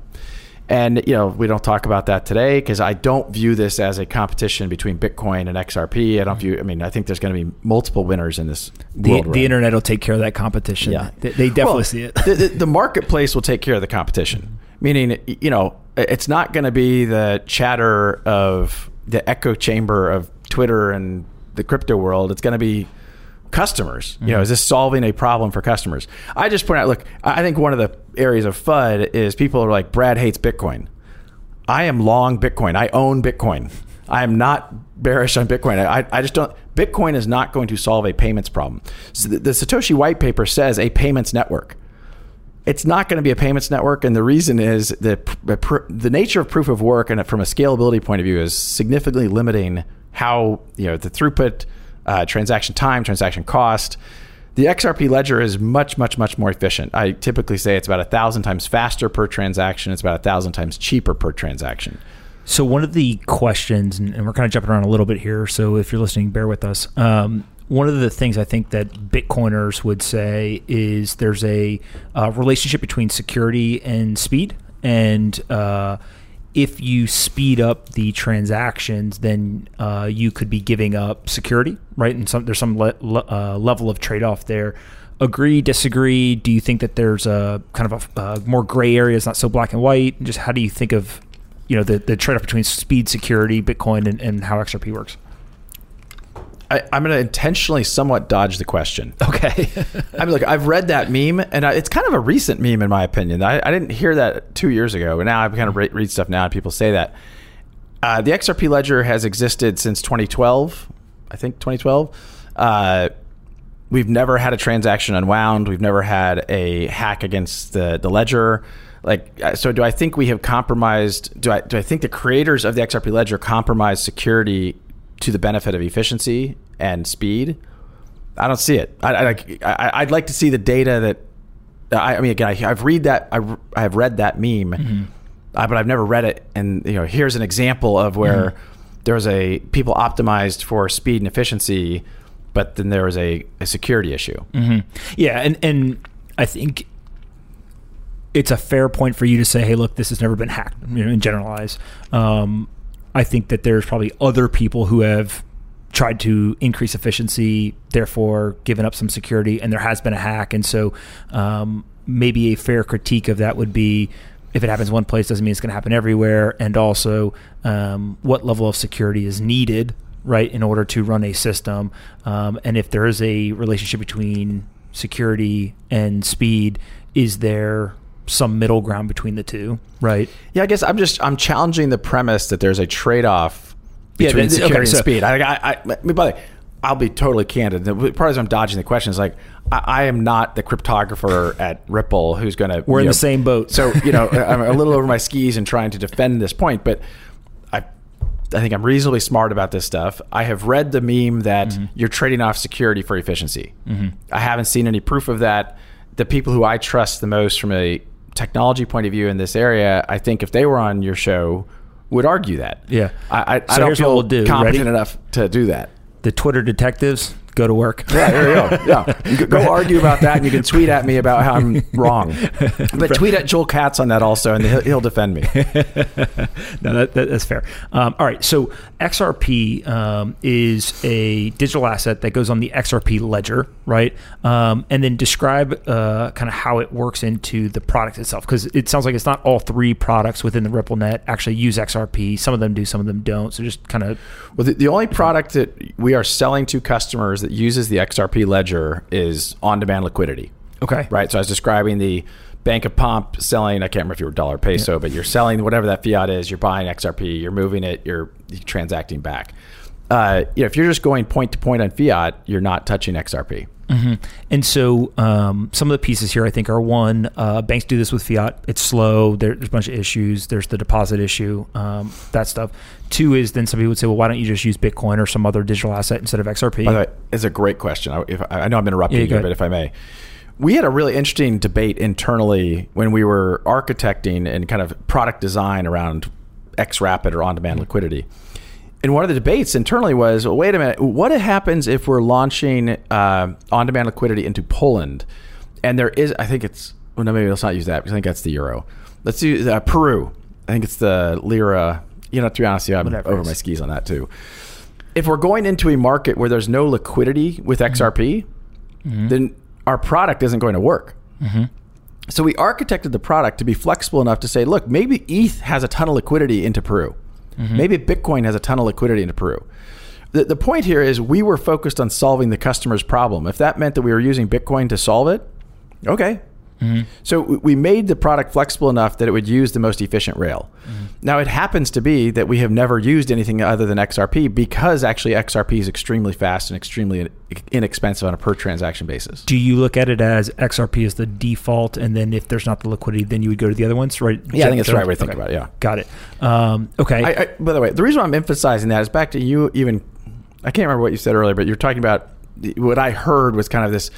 and you know we don't talk about that today because i don't view this as a competition between bitcoin and xrp i don't view i mean i think there's going to be multiple winners in this The, the internet will take care of that competition. Yeah. They, they definitely Well, see it. the, the, the marketplace will take care of the competition. Meaning, you know, it's not going to be the chatter of the echo chamber of Twitter and the crypto world. It's going to be customers. You know, mm-hmm. is this solving a problem for customers? I just point out, look, I think one of the areas of FUD is people are like, Brad hates Bitcoin. I am long Bitcoin. I own Bitcoin. I am not bearish on Bitcoin. I, I just don't. Bitcoin is not going to solve a payments problem. So the, the Satoshi white paper says a payments network. It's not going to be a payments network, and the reason is the, the nature of proof of work and from a scalability point of view is significantly limiting how you know the throughput, uh, transaction time, transaction cost. The XRP ledger is much, much, much more efficient. I typically say it's about a thousand times faster per transaction. It's about a thousand times cheaper per transaction. So one of the questions, and we're kind of jumping around a little bit here. So if you're listening, bear with us. Um, one of the things I think that Bitcoiners would say is there's a uh, relationship between security and speed, and uh, if you speed up the transactions, then uh, you could be giving up security, right? And some there's some le- le- uh, level of trade off there. Agree, disagree? Do you think that there's a kind of a, a more gray area? It's not so black and white. Just how do you think of you know the, the trade off between speed, security, Bitcoin, and, and how XRP works? I, I'm going to intentionally somewhat dodge the question. Okay. [LAUGHS] I mean, look, I've read that meme, and I, it's kind of a recent meme, in my opinion. I, I didn't hear that two years ago, but now I kind of re- read stuff now, and people say that. Uh, the XRP ledger has existed since 2012, I think 2012. Uh, we've never had a transaction unwound. We've never had a hack against the, the ledger. Like, uh, so do I think we have compromised? Do I do I think the creators of the XRP ledger compromised security to the benefit of efficiency and speed? I don't see it. I, I, I I'd like to see the data that. I, I mean, again, I, have read that. I, I have read that meme, Mm-hmm. uh, but I've never read it. And you know, here's an example of where Mm-hmm. there was a people optimized for speed and efficiency, but then there was a, a security issue. Mm-hmm. Yeah, and and I think it's a fair point for you to say, "Hey, look, this has never been hacked." You know, and generalize. Um, I think that there's probably other people who have tried to increase efficiency, therefore given up some security, and there has been a hack. And so, um, maybe a fair critique of that would be. If it happens one place, doesn't mean it's going to happen everywhere, and also um, what level of security is needed, right, in order to run a system, um, and if there is a relationship between security and speed, is there some middle ground between the two, right? Yeah, I guess I'm just I'm challenging the premise that there's a trade off Yeah, between that- security okay, and speed. I, I, I, I mean, by the way, I'll be totally candid. The part of I'm dodging the question is like I, I am not the cryptographer [LAUGHS] at Ripple who's going to. We're in the same boat. So you know, [LAUGHS] I'm a little over my skis and trying to defend this point, but I, I think I'm reasonably smart about this stuff. I have read the meme that Mm-hmm. you're trading off security for efficiency. I haven't seen any proof of that. The people who I trust the most from a technology point of view in this area, I think if they were on your show, would argue that. Yeah. I, I, I don't here's feel what we'll do. competent Ready? enough to do that. The Twitter detectives go to work. Yeah, there you go. [LAUGHS] Yeah, go argue about that, and you can tweet at me about how I'm wrong. [LAUGHS] But tweet at Joel Katz on that also, and he'll, he'll defend me. [LAUGHS] no, that, that, that's fair. Um, all right, so XRP um, is a digital asset that goes on the XRP ledger, right? Um, and then describe uh, kind of how it works into the product itself, because it sounds like it's not all three products within the RippleNet actually use XRP. Some of them do, some of them don't. So just kind of Well, the, the only product that we are selling to customers that uses the XRP ledger is on-demand liquidity. okay, right? So I was describing the Bank of Pomp selling. I can't remember if you were dollar peso, but you're selling whatever that fiat is. You're buying XRP. You're moving it. You're transacting back. Uh, you know, if you're just going point to point on fiat, you're not touching XRP. And so um, some of the pieces here, I think, are one, uh, banks do this with fiat. It's slow. There, there's a bunch of issues. There's the deposit issue, um, that stuff. Two is then some people would say, well, why don't you just use Bitcoin or some other digital asset instead of XRP? By the way, it's a great question. I, if, I know I'm interrupting Yeah, you, but if I may, we had a really interesting debate internally when we were architecting and kind of product design around XRapid or on-demand liquidity. And one of the debates internally was, well, wait a minute, what happens if we're launching uh, on-demand liquidity into Poland, and there is, I think it's, well, no, maybe let's not use that because I think that's the euro. Let's use uh, Peru. I think it's the lira. You know, to be honest, yeah, I'm Whatever over my skis on that too if we're going into a market where there's no liquidity with XRP, then our product isn't going to work. So we architected the product to be flexible enough to say, look, maybe ETH has a ton of liquidity into Peru. Mm-hmm. Maybe Bitcoin has a ton of liquidity into Peru. The, the point here is we were focused on solving the customer's problem. If that meant that we were using Bitcoin to solve it, okay, So we- made the product flexible enough that it would use the most efficient rail. Now it happens to be that we have never used anything other than XRP because actually XRP is extremely fast and extremely inexpensive on a per transaction basis. Do you look at it as XRP is the default, and then if there's not the liquidity, then you would go to the other ones, right? Yeah, I think it's the right way to think Okay. about it. Yeah. Got it. Um, okay. I, I, by the way, the reason why I'm emphasizing that is back to you. Even I can't remember what you said earlier, but you're talking about what I heard was kind of this.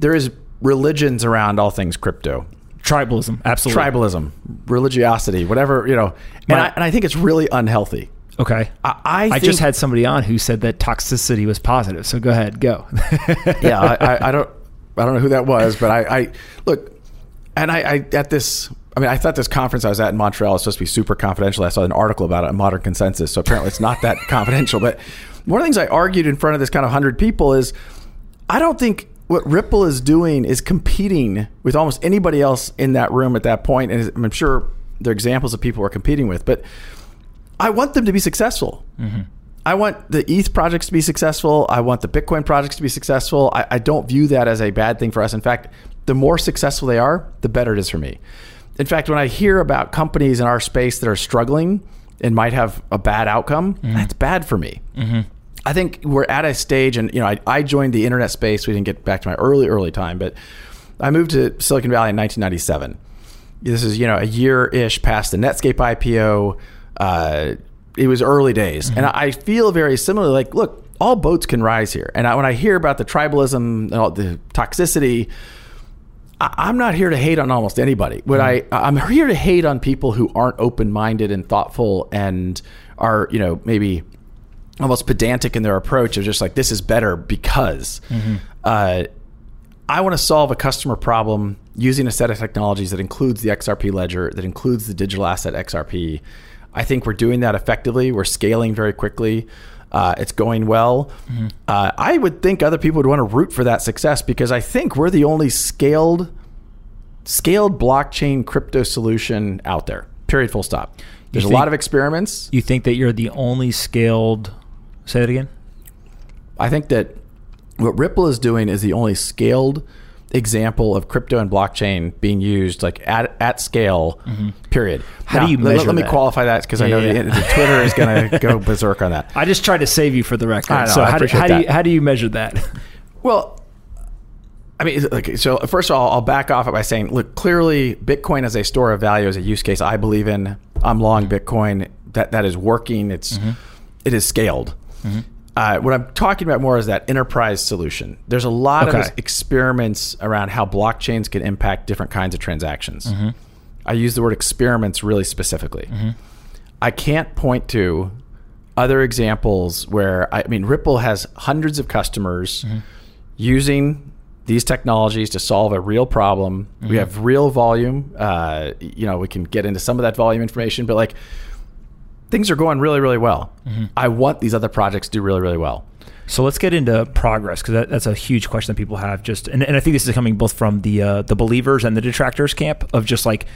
There is religions around all things crypto, Tribalism, absolutely. tribalism, religiosity, whatever you know, and, My- I, and I think it's really unhealthy. Okay. I, I, I think, just had somebody on who said that toxicity was positive. So go ahead, go. [LAUGHS] yeah, I, I, don't, I don't know who that was, but I, I look, and I, I at this. I mean, I thought this conference I was at in Montreal was supposed to be super confidential. I saw an article about it on Modern Consensus, so apparently it's not that [LAUGHS] confidential. But one of the things I argued in front of this kind of hundred people is, I don't think what Ripple is doing is competing with almost anybody else in that room at that. And I'm sure there are examples of people we're competing with, but I want them to be successful. Mm-hmm. I want the ETH projects to be successful. I want the Bitcoin projects to be successful. I, I don't view that as a bad thing for us. In fact, the more successful they are, the better it is for me. In fact, when I hear about companies in our space that are struggling and might have a bad outcome, mm-hmm. that's bad for me. Mm-hmm. I think we're at a stage, and you know, I, I joined the internet space. We didn't get back to my early, early time, but I moved to Silicon Valley in 1997. This is you know a year ish past the Netscape IPO. Uh, it was early days, and I feel very similarly. Like, look, all boats can rise here. And I, when I hear about the tribalism, and all the toxicity, I, I'm not here to hate on almost anybody. What I I'm here to hate on people who aren't open minded and thoughtful and are you know maybe almost pedantic in their approach of just like this is better because. Uh, I want to solve a customer problem using a set of technologies that includes the XRP ledger, that includes the digital asset XRP. I think we're doing that effectively. We're scaling very quickly. Uh, it's going well. Uh, I would think other people would want to root for that success because I think we're the only scaled, scaled blockchain crypto solution out there. Period. Full stop. There's a lot of experiments. you think that you're the only scaled. Say that again. I think that what Ripple is doing is the only scaled example of crypto and blockchain being used like at, at scale period Mm-hmm. How do you let- measure let, me that? qualify that because i know yeah, the, yeah. the twitter is going [LAUGHS] to go berserk on that I just tried to save you for the record. I know, so I how, do, how do you how do you measure that? [LAUGHS] well I mean, okay, so first of all, I'll back off it by saying, look, clearly Bitcoin as a store of value is a use case I believe in. I'm long Bitcoin. That that is working. It's Mm-hmm. it is scaled. Uh, what I'm talking about more is that enterprise solution. There's a lot Okay. of experiments around how blockchains can impact different kinds of transactions. Mm-hmm. I use the word experiments really specifically. I can't point to other examples where I mean Ripple has hundreds of customers using these technologies to solve a real problem. We have real volume. Uh, you know, we can get into some of that volume information, but like things are going really, really well. I want these other projects to do really, really well. So let's get into progress because that, that's a huge question that people have. Just and, and I think this is coming both from the uh, the believers and the detractors camp of just like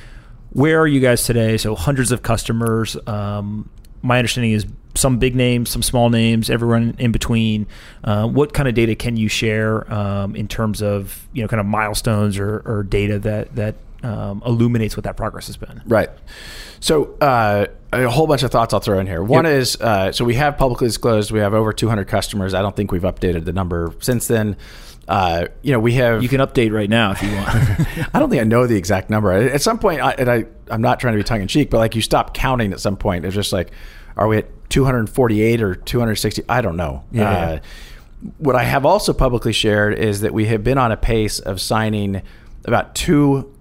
where are you guys today? So hundreds of customers. Um, my understanding is some big names, some small names, everyone in between. Uh, what kind of data can you share um, in terms of you know kind of milestones or, or data that that um, illuminates what that progress has been? Right. So uh, a whole bunch of thoughts I'll throw in here. One Yep. is uh, so we have publicly disclosed we have over 200 customers. I don't think we've updated the number since then. Uh, you know, we have. You can update right now if you want. [LAUGHS] I don't think I know the exact number. At some point, I, and I, I'm not trying to be tongue in cheek, but like you stop counting at some point. It's just like, are we at 248 or 260? I don't know. Yeah. Uh, what I have also publicly shared is that we have been on a pace of signing about two,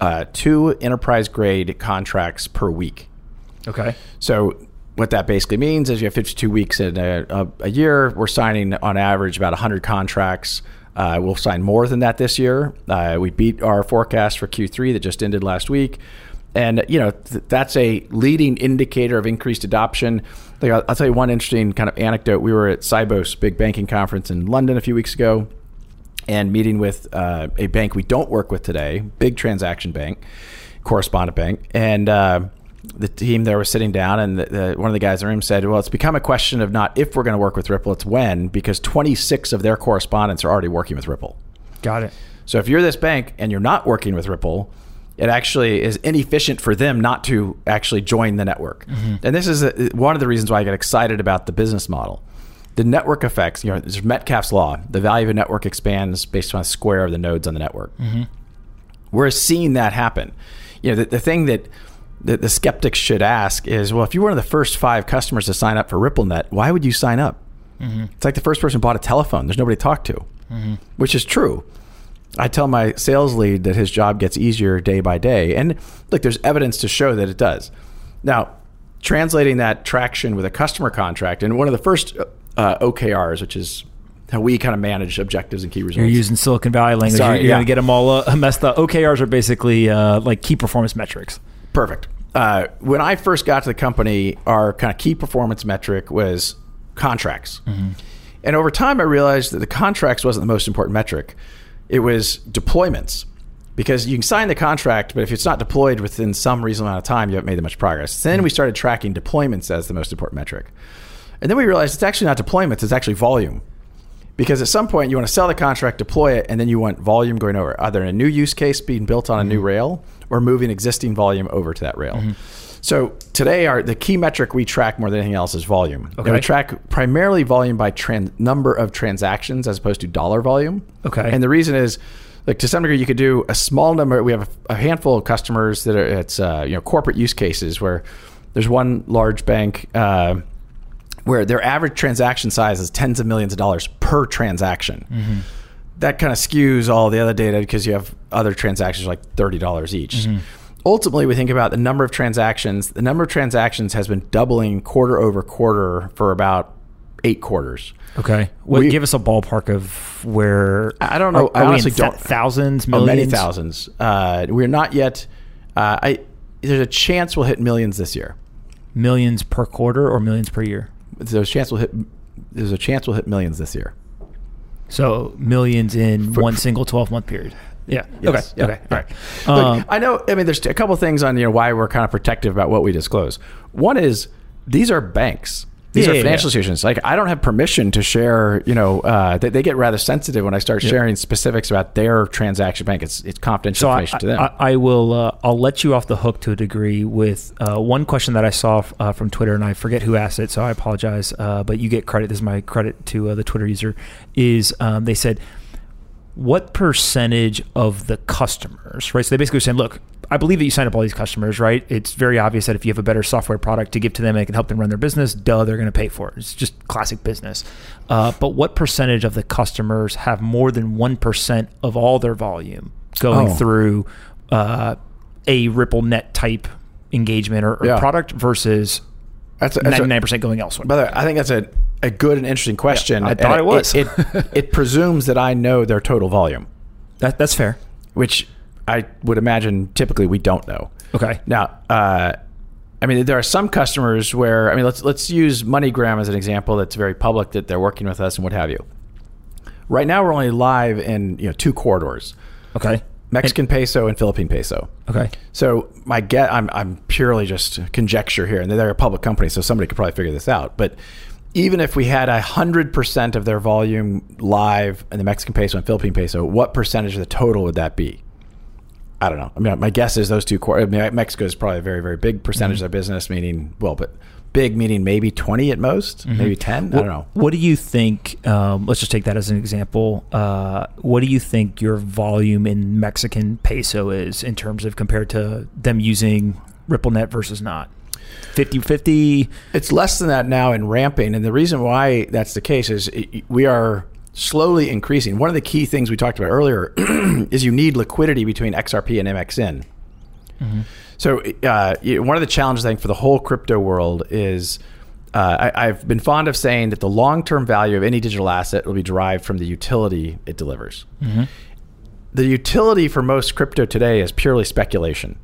uh, two enterprise grade contracts per week. okay. So what that basically means is you have 52 weeks in a, a, a year. We're signing on average about 100 contracts. Uh, we'll sign more than that this year. Uh, we beat our forecast for Q3 that just ended last week. And you know th- that's a leading indicator of increased adoption. Like I'll, I'll tell you one interesting kind of anecdote. We were at Sibos big banking conference in London a few weeks ago, and meeting with uh, a bank we don't work with today, big transaction bank, correspondent bank, and uh, the team there was sitting down, and the, the, one of the guys in the room said, "Well, it's become a question of not if we're going to work with Ripple, it's when, because 26 of their correspondents are already working with Ripple." Got it. So if you're this bank and you're not working with Ripple, it actually is inefficient for them not to actually join the network. And this is a, one of the reasons why I get excited about the business model. The network effects, you know, there's Metcalfe's law. The value of a network expands based on the square of the nodes on the network. Mm-hmm. We're seeing that happen. You know, the, the thing that the, the skeptics should ask is, well, if you're one of the first five customers to sign up for RippleNet, why would you sign up? Mm-hmm. It's like the first person bought a telephone. There's nobody to talk to, mm-hmm. which is true. I tell my sales lead that his job gets easier day by day. And look, there's evidence to show that it does. Now, translating that traction with a customer contract, and one of the first uh, OKRs, which is how we kind of manage objectives and key results. You're using Silicon Valley language. Sorry, you're yeah. going to get them all uh, [LAUGHS] messed up. OKRs are basically uh, like key performance metrics. Perfect. Uh, when I first got to the company, our kind of key performance metric was contracts. And over time, I realized that the contracts wasn't the most important metric. It was deployments. Because you can sign the contract, but if it's not deployed within some reasonable amount of time, you haven't made that much progress. Then we started tracking deployments as the most important metric. And then we realized it's actually not deployments, it's actually volume. Because at some point you want to sell the contract, deploy it, and then you want volume going over, either in a new use case being built on a new rail or moving existing volume over to that rail. So today, our the key metric we track more than anything else is volume. And we track primarily volume by tran- number of transactions as opposed to dollar volume. Okay. And the reason is, like to some degree, you could do a small number. We have a, a handful of customers that are it's uh, you know corporate use cases where there's one large bank. Uh, where their average transaction size is tens of millions of dollars per transaction. That kind of skews all the other data because you have other transactions like thirty dollars each. Ultimately, we think about the number of transactions. The number of transactions has been doubling quarter over quarter for about eight quarters. Okay. What, We- give us a ballpark of where. I don't know. Are, I are we honestly don't- Thousands, Oh, millions? many thousands. Uh, we're not yet. Uh, I there's a chance we'll hit millions this year. Millions per quarter or millions per year? There's a chance we'll hit. There's a chance we'll hit millions this year. So millions in one single 12 month period. Yeah. Yes. Okay. Yeah. Okay. All right. Look, Um, I know. I mean, there's a couple things on you know why we're kind of protective about what we disclose. One is these are banks. These Yeah, are financial yeah. institutions. Like I don't have permission to share. You know, uh, they, they get rather sensitive when I start sharing specifics about their transaction bank. It's it's confidential so I, information to them. I, I will. Uh, I'll let you off the hook to a degree with uh, one question that I saw uh, from Twitter, and I forget who asked it, so I apologize. Uh, but you get credit. This is my credit to uh, the Twitter user. Is um, they said, what percentage of the customers, right? So they basically were saying, look, I believe that you sign up all these customers, right? It's very obvious that if you have a better software product to give to them and it can help them run their business, duh, they're going to pay for it. It's just classic business. Uh, but what percentage of the customers have more than 1% of all their volume going Oh. through uh, a RippleNet type engagement or, or Yeah. product versus that's, a- that's 99% going elsewhere? By the way, I think that's a, a good and interesting question. I And thought it was. It, it, it [LAUGHS] presumes that I know their total volume, that, that's fair. which I would imagine typically we don't know. Okay. Now, uh, I mean, there are some customers where I mean, let's let's use MoneyGram as an example. That's very public that they're working with us and what have you. Right now, we're only live in you know two corridors: Okay. Mexican peso and Philippine peso. Okay. So my get, I'm I'm purely just conjecture here, and they're a public company, so somebody could probably figure this out. But even if we had hundred percent of their volume live in the Mexican peso and Philippine peso, what percentage of the total would that be? I don't know. I mean, my guess is those two. Cor- I mean, Mexico is probably a very, very big percentage of their business, meaning well, but big meaning maybe twenty at most, maybe ten. I don't know. What do you think? Um, let's just take that as an example. Uh, what do you think your volume in Mexican peso is in terms of compared to them using RippleNet versus not? 50 50. It's less than that now and ramping. And the reason why that's the case is it, we are slowly increasing. One of the key things we talked about earlier [CLEARS THROAT] is you need liquidity between XRP and MXN. So uh, one of the challenges I think for the whole crypto world is uh, I, I've been fond of saying that the long-term value of any digital asset will be derived from the utility it delivers. The utility for most crypto today is purely speculation.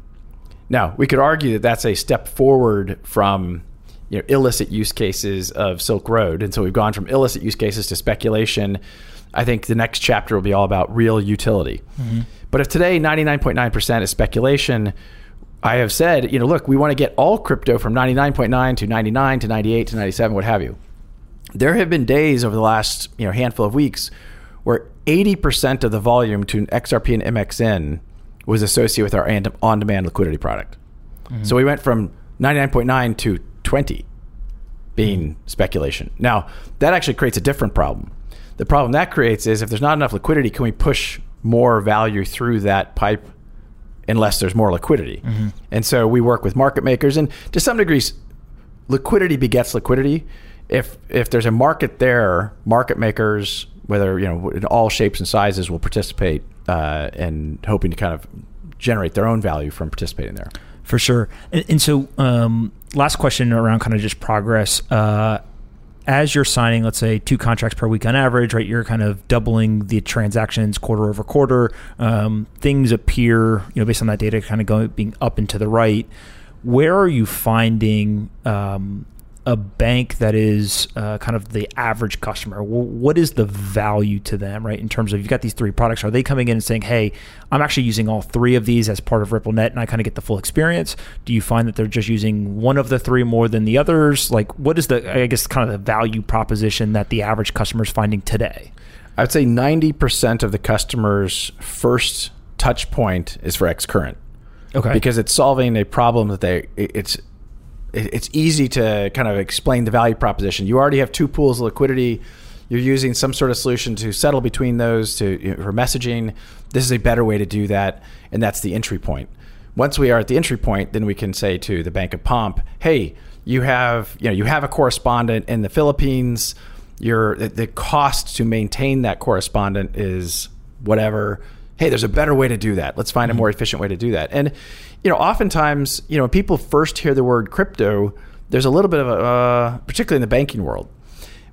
Now, we could argue that that's a step forward from you know, illicit use cases of Silk Road. And so we've gone from illicit use cases to speculation. I think the next chapter will be all about real utility. But if today 99.9% is speculation, I have said, you know, look, we want to get all crypto from 99.9 to 99 to 98 to 97, what have you. There have been days over the last you know handful of weeks where 80% of the volume to XRP and MXN was associated with our on demand liquidity product. Mm-hmm. So we went from 99.9 to 20 being speculation. Now, that actually creates a different problem. The problem that creates is if there's not enough liquidity, can we push more value through that pipe unless there's more liquidity? Mm-hmm. And so we work with market makers, and to some degrees, liquidity begets liquidity. If if there's a market there, market makers, whether you know in all shapes and sizes, will participate uh, and hoping to kind of generate their own value from participating there. For sure. And, and so, um, last question around kind of just progress. Uh, as you're signing, let's say two contracts per week on average, right? You're kind of doubling the transactions quarter over quarter. Um, things appear, you know, based on that data, kind of going being up and to the right. Where are you finding um, a bank that is uh, kind of the average customer? What is the value to them, right? In terms of you've got these three products, are they coming in and saying, "Hey, I'm actually using all three of these as part of RippleNet, and I kind of get the full experience"? Do you find that they're just using one of the three more than the others? Like, what is the, I guess, kind of the value proposition that the average customer is finding today? I would say 90% of the customers' first touch point is for xCurrent. Okay. Because it's solving a problem that they it's it's easy to kind of explain the value proposition. You already have two pools of liquidity. You're using some sort of solution to settle between those to you know, for messaging. This is a better way to do that, and that's the entry point. Once we are at the entry point, then we can say to the Bank of Pomp, "Hey, you have you know you have a correspondent in the Philippines. Your the, the cost to maintain that correspondent is whatever. Hey, there's a better way to do that. Let's find a mm-hmm. more efficient way to do that." And you know, oftentimes, you know, when people first hear the word crypto, there's a little bit of a, uh, particularly in the banking world.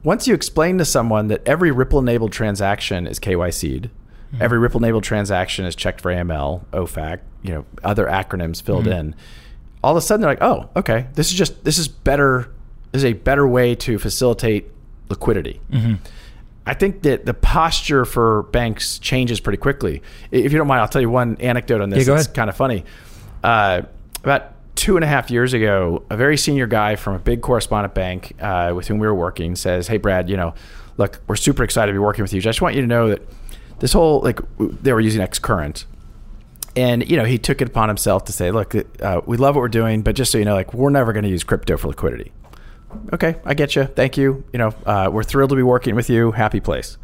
Once you explain to someone that every Ripple enabled transaction is KYC'd, mm-hmm. every Ripple enabled transaction is checked for AML, OFAC, you know, other acronyms filled mm-hmm. in, all of a sudden they're like, oh, okay, this is just, this is better, this is a better way to facilitate liquidity. Mm-hmm. I think that the posture for banks changes pretty quickly. If you don't mind, I'll tell you one anecdote on this. Yeah, it's kind of funny uh, about two and a half years ago, a very senior guy from a big correspondent bank uh, with whom we were working says, "Hey, Brad, you know, look, we're super excited to be working with you. I just want you to know that this whole like they were using xCurrent." And you know he took it upon himself to say, "Look, uh, we love what we're doing, but just so you know, like we're never going to use crypto for liquidity." Okay, I get you. Thank you. You know, uh, we're thrilled to be working with you. Happy place.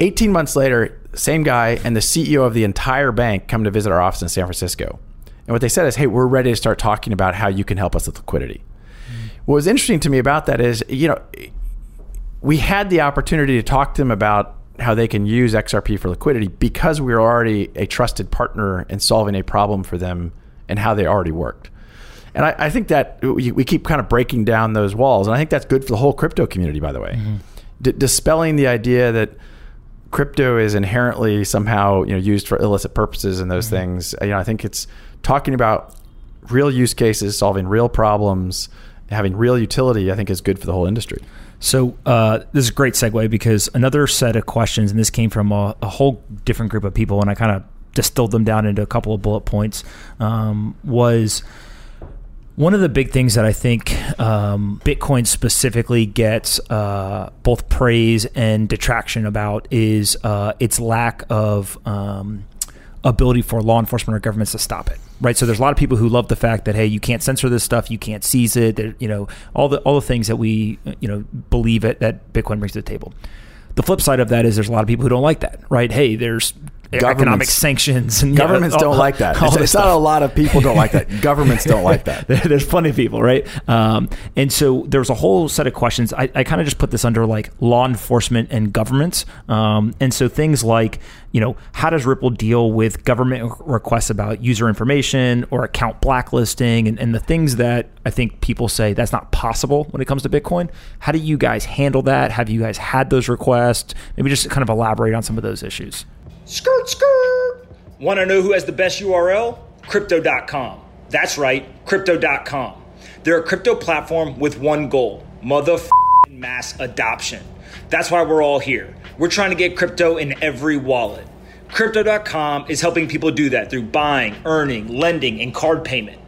18 months later, same guy and the CEO of the entire bank come to visit our office in San Francisco. And what they said is, hey, we're ready to start talking about how you can help us with liquidity. Mm-hmm. What was interesting to me about that is, you know, we had the opportunity to talk to them about how they can use XRP for liquidity because we were already a trusted partner in solving a problem for them and how they already worked. And I, I think that we, we, keep kind of breaking down those walls. And I think that's good for the whole crypto community, by the way. Mm-hmm. D- dispelling the idea that crypto is inherently somehow you know used for illicit purposes and those mm-hmm. things. You know, I think it's talking about real use cases, solving real problems, having real utility, I think is good for the whole industry. So uh, this is a great segue because another set of questions, and this came from a, a whole different group of people, and I kind of distilled them down into a couple of bullet points. Um, was one of the big things that I think um, Bitcoin specifically gets uh, both praise and detraction about is uh, its lack of um, ability for law enforcement or governments to stop it right? So there's a lot of people who love the fact that hey you can't censor this stuff you can't seize it you know all the all the things that we you know believe it that bitcoin brings to the table. The flip side of that is there's a lot of people who don't like that right? Hey there's economic sanctions and governments know, all, don't like that. It's, it's not a lot of people don't like that. [LAUGHS] Governments don't like that. [LAUGHS] There's plenty of people, right? Um, and so there's a whole set of questions. I, I kind of just put this under like law enforcement and governments. Um, and so things like, you know, how does Ripple deal with government requests about user information or account blacklisting and, and the things that I think people say that's not possible when it comes to Bitcoin? How do you guys handle that? Have you guys had those requests? Maybe just kind of elaborate on some of those issues. Skirt, skirt. Want to know who has the best URL? Crypto.com. That's right, Crypto.com. They're a crypto platform with one goal mother mass adoption. That's why we're all here. We're trying to get crypto in every wallet. Crypto.com is helping people do that through buying, earning, lending, and card payment.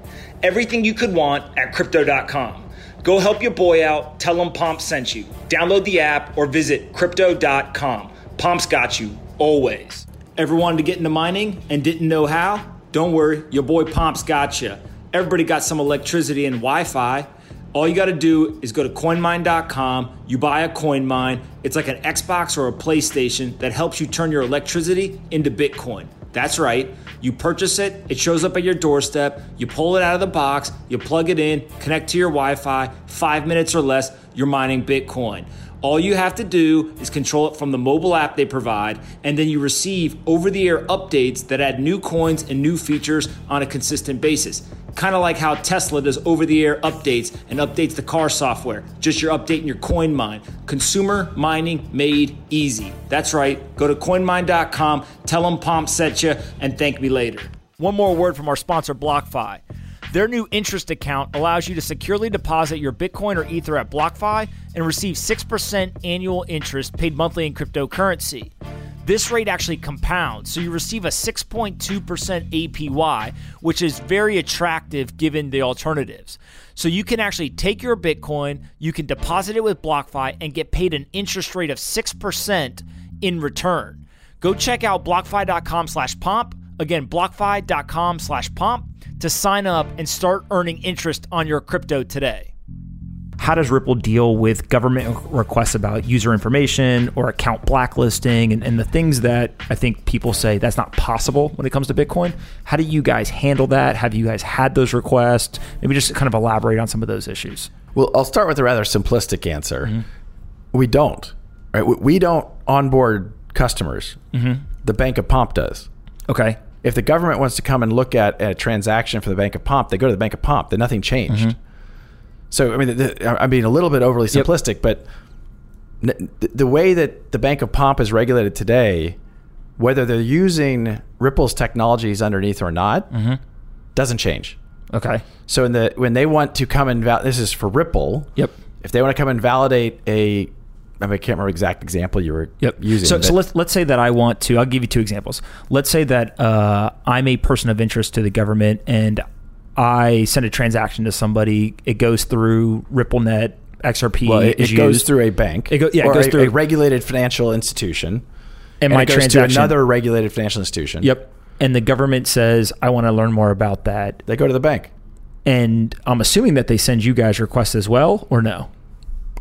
Everything you could want at Crypto.com. Go help your boy out. Tell him Pomp sent you. Download the app or visit Crypto.com. Pomp's got you, always. Ever wanted to get into mining and didn't know how? Don't worry, your boy Pomp's got you. Everybody got some electricity and Wi Fi. All you got to do is go to coinmine.com, you buy a Coinmine. It's like an Xbox or a PlayStation that helps you turn your electricity into Bitcoin. That's right. You purchase it, it shows up at your doorstep, you pull it out of the box, you plug it in, connect to your Wi Fi, five minutes or less, you're mining Bitcoin. All you have to do is control it from the mobile app they provide, and then you receive over the air updates that add new coins and new features on a consistent basis. Kind of like how Tesla does over the air updates and updates the car software. Just you're updating your Coinmine. Consumer mining made easy. That's right. Go to coinmine.com, tell them Pomp sent you, and thank me later. One more word from our sponsor, BlockFi. Their new interest account allows you to securely deposit your Bitcoin or Ether at BlockFi and receive 6% annual interest paid monthly in cryptocurrency. This rate actually compounds, so you receive a 6.2% APY, which is very attractive given the alternatives. So you can actually take your Bitcoin, you can deposit it with BlockFi, and get paid an interest rate of 6% in return. Go check out blockfi.com slash pomp. Again, blockfi.com slash pomp to sign up and start earning interest on your crypto today how does Ripple deal with government requests about user information or account blacklisting and, and, the things that I think people say that's not possible when it comes to Bitcoin? How do you guys handle that? Have you guys had those requests? Maybe just kind of elaborate on some of those issues. Well, I'll start with a rather simplistic answer. Mm-hmm. We don't, right? We don't onboard customers. Mm-hmm. The Bank of Pomp does. Okay. If the government wants to come and look at a transaction for the Bank of Pomp, they go to the Bank of Pomp. Then nothing changed. Mm-hmm. So I mean, the, I'm being a little bit overly simplistic, yep. but the way that the Bank of Pomp is regulated today, whether they're using Ripple's technologies underneath or not, mm-hmm. doesn't change. Okay. So in the when they want to come and val- this is for Ripple. Yep. If they want to come and validate a I, mean, I can't remember exact example you were yep. using. So, so let's let's say that I want to. I'll give you two examples. Let's say that uh, I'm a person of interest to the government, and I send a transaction to somebody, it goes through RippleNet, XRP. Well, it, it goes through a bank. It go, yeah, it goes a, through a regulated financial institution. And, and my transaction to another regulated financial institution. Yep. And the government says, I want to learn more about that. They go to the bank. And I'm assuming that they send you guys requests as well, or no?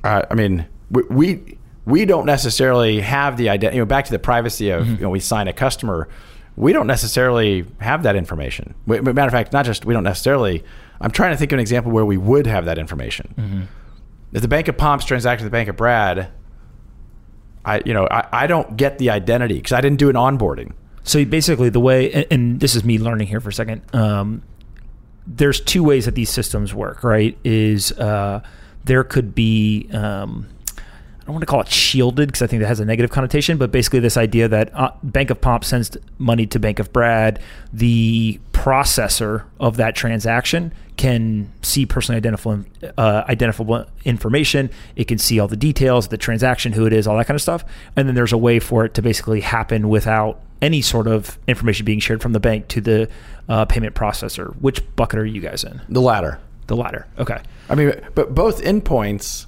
Uh, I mean, we, we we don't necessarily have the identity. You know, back to the privacy of mm-hmm. you know, we sign a customer we don't necessarily have that information. Matter of fact, not just we don't necessarily. I'm trying to think of an example where we would have that information. Mm-hmm. If the Bank of Pomps transacted with the Bank of Brad, I you know I, I don't get the identity because I didn't do an onboarding. So basically, the way and, and, this is me learning here for a second. Um, there's two ways that these systems work. Right? Is uh, there could be um, don't want to call it shielded because I think that has a negative connotation, but basically this idea that uh, Bank of Pomp sends money to Bank of Brad, the processor of that transaction can see personally identifiable uh, identifiable information. It can see all the details, the transaction, who it is, all that kind of stuff. And then there's a way for it to basically happen without any sort of information being shared from the bank to the uh, payment processor. Which bucket are you guys in? The latter. The latter. Okay. I mean, but both endpoints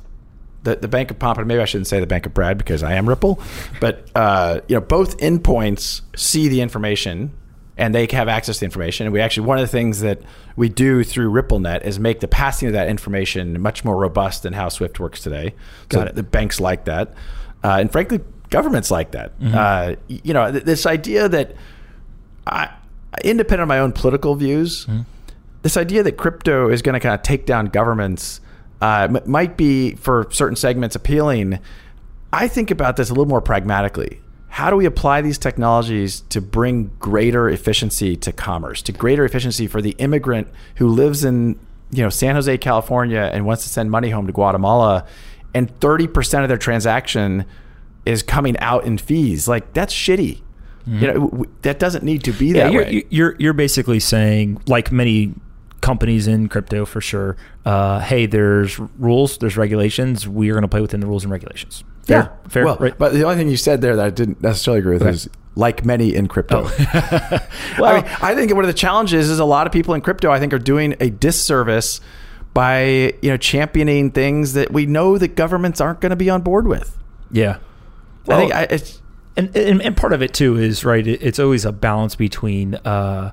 the, the Bank of Pompano, maybe I shouldn't say the Bank of Brad because I am Ripple, but uh, you know both endpoints see the information and they have access to the information. And we actually one of the things that we do through RippleNet is make the passing of that information much more robust than how Swift works today. Got so it. The banks like that, uh, and frankly, governments like that. Mm-hmm. Uh, you know, th- this idea that I, independent of my own political views, mm-hmm. this idea that crypto is going to kind of take down governments uh, might be for certain segments appealing. I think about this a little more pragmatically. How do we apply these technologies to bring greater efficiency to commerce, to greater efficiency for the immigrant who lives in you know San Jose, California, and wants to send money home to Guatemala, and thirty percent of their transaction is coming out in fees? Like that's shitty. Mm-hmm. You know w- that doesn't need to be that you're, way. You're you're basically saying, like many companies in crypto for sure. Uh, hey, there's rules, there's regulations. We are going to play within the rules and regulations. Fair, yeah, fair. Well, right? but the only thing you said there that I didn't necessarily agree with okay. is like many in crypto. Oh. [LAUGHS] [LAUGHS] well, I, mean, I think one of the challenges is a lot of people in crypto I think are doing a disservice by you know championing things that we know that governments aren't going to be on board with. Yeah, well, I think I, it's and, and and part of it too is right. It's always a balance between. Uh,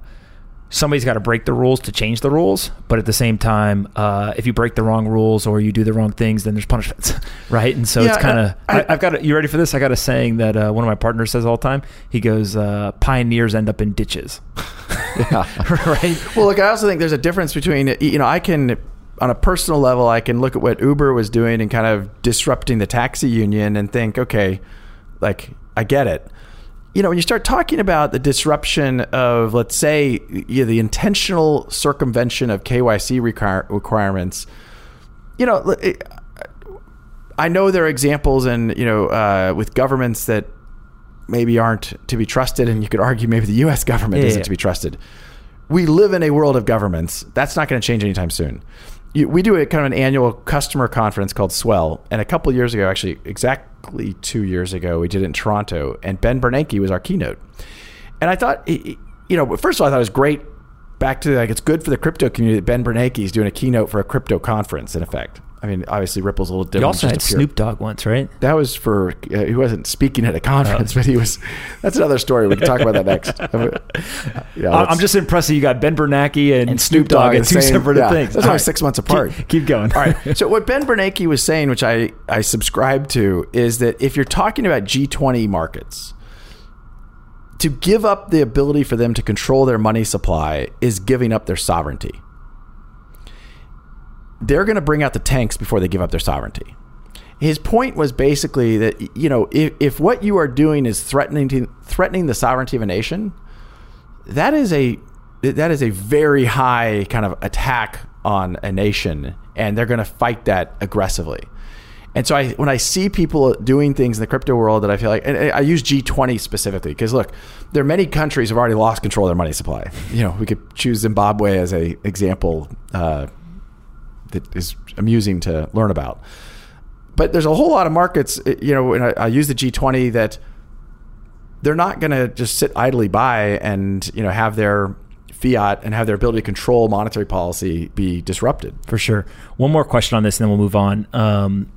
somebody's got to break the rules to change the rules, but at the same time, uh, if you break the wrong rules or you do the wrong things, then there's punishments, [LAUGHS] right? And so Yeah, it's kind of. I- I've got. A, you ready for this? I got a saying that uh, one of my partners says all the time. He goes, uh, "Pioneers end up in ditches." [LAUGHS] yeah. [LAUGHS] right. Well, look, I also think there's a difference between you know I can on a personal level I can look at what Uber was doing and kind of disrupting the taxi union and think, okay, like I get it. You know, when you start talking about the disruption of, let's say, you know, the intentional circumvention of KYC require- requirements, you know, it- I know there are examples, and you know, uh, with governments that maybe aren't to be trusted, and you could argue maybe the U.S. government Yeah, isn't yeah. to be trusted. We live in a world of governments. That's not going to change anytime soon. You, we do a kind of an annual customer conference called Swell, and a couple years ago, actually two years ago, we did it in Toronto, and Ben Bernanke was our keynote. And I thought, you know, first of all, I thought it was great. Back to like, it's good for the crypto community that Ben Bernanke is doing a keynote for a crypto conference. In effect, I mean, obviously Ripple's a little different. You also had pure- Snoop Dogg once, right? that was for uh, he wasn't speaking at a conference, but he was. That's another story. We can talk about that next. [LAUGHS] yeah, I'm just impressed that you got Ben Bernanke and, and Snoop Dogg at two same- separate yeah, things. That's only right. six months apart. Keep, keep going. All right. [LAUGHS] So what Ben Bernanke was saying, which I I subscribe to, is that if you're talking about G20 markets, to give up the ability for them to control their money supply is giving up their sovereignty. They're going to bring out the tanks before they give up their sovereignty. His point was basically that you know if, if what you are doing is threatening to, threatening the sovereignty of a nation, that is a that is a very high kind of attack on a nation, and they're going to fight that aggressively. And so I, when I see people doing things in the crypto world that I feel like, and I use G20 specifically because look, there are many countries have already lost control of their money supply. You know, we could choose Zimbabwe as a example uh, that is amusing to learn about. But there's a whole lot of markets, uh, you know, and I, I use the G20 that they're not going to just sit idly by and you know have their fiat and have their ability to control monetary policy be disrupted. For sure. One more question on this, and then we'll move on. Um,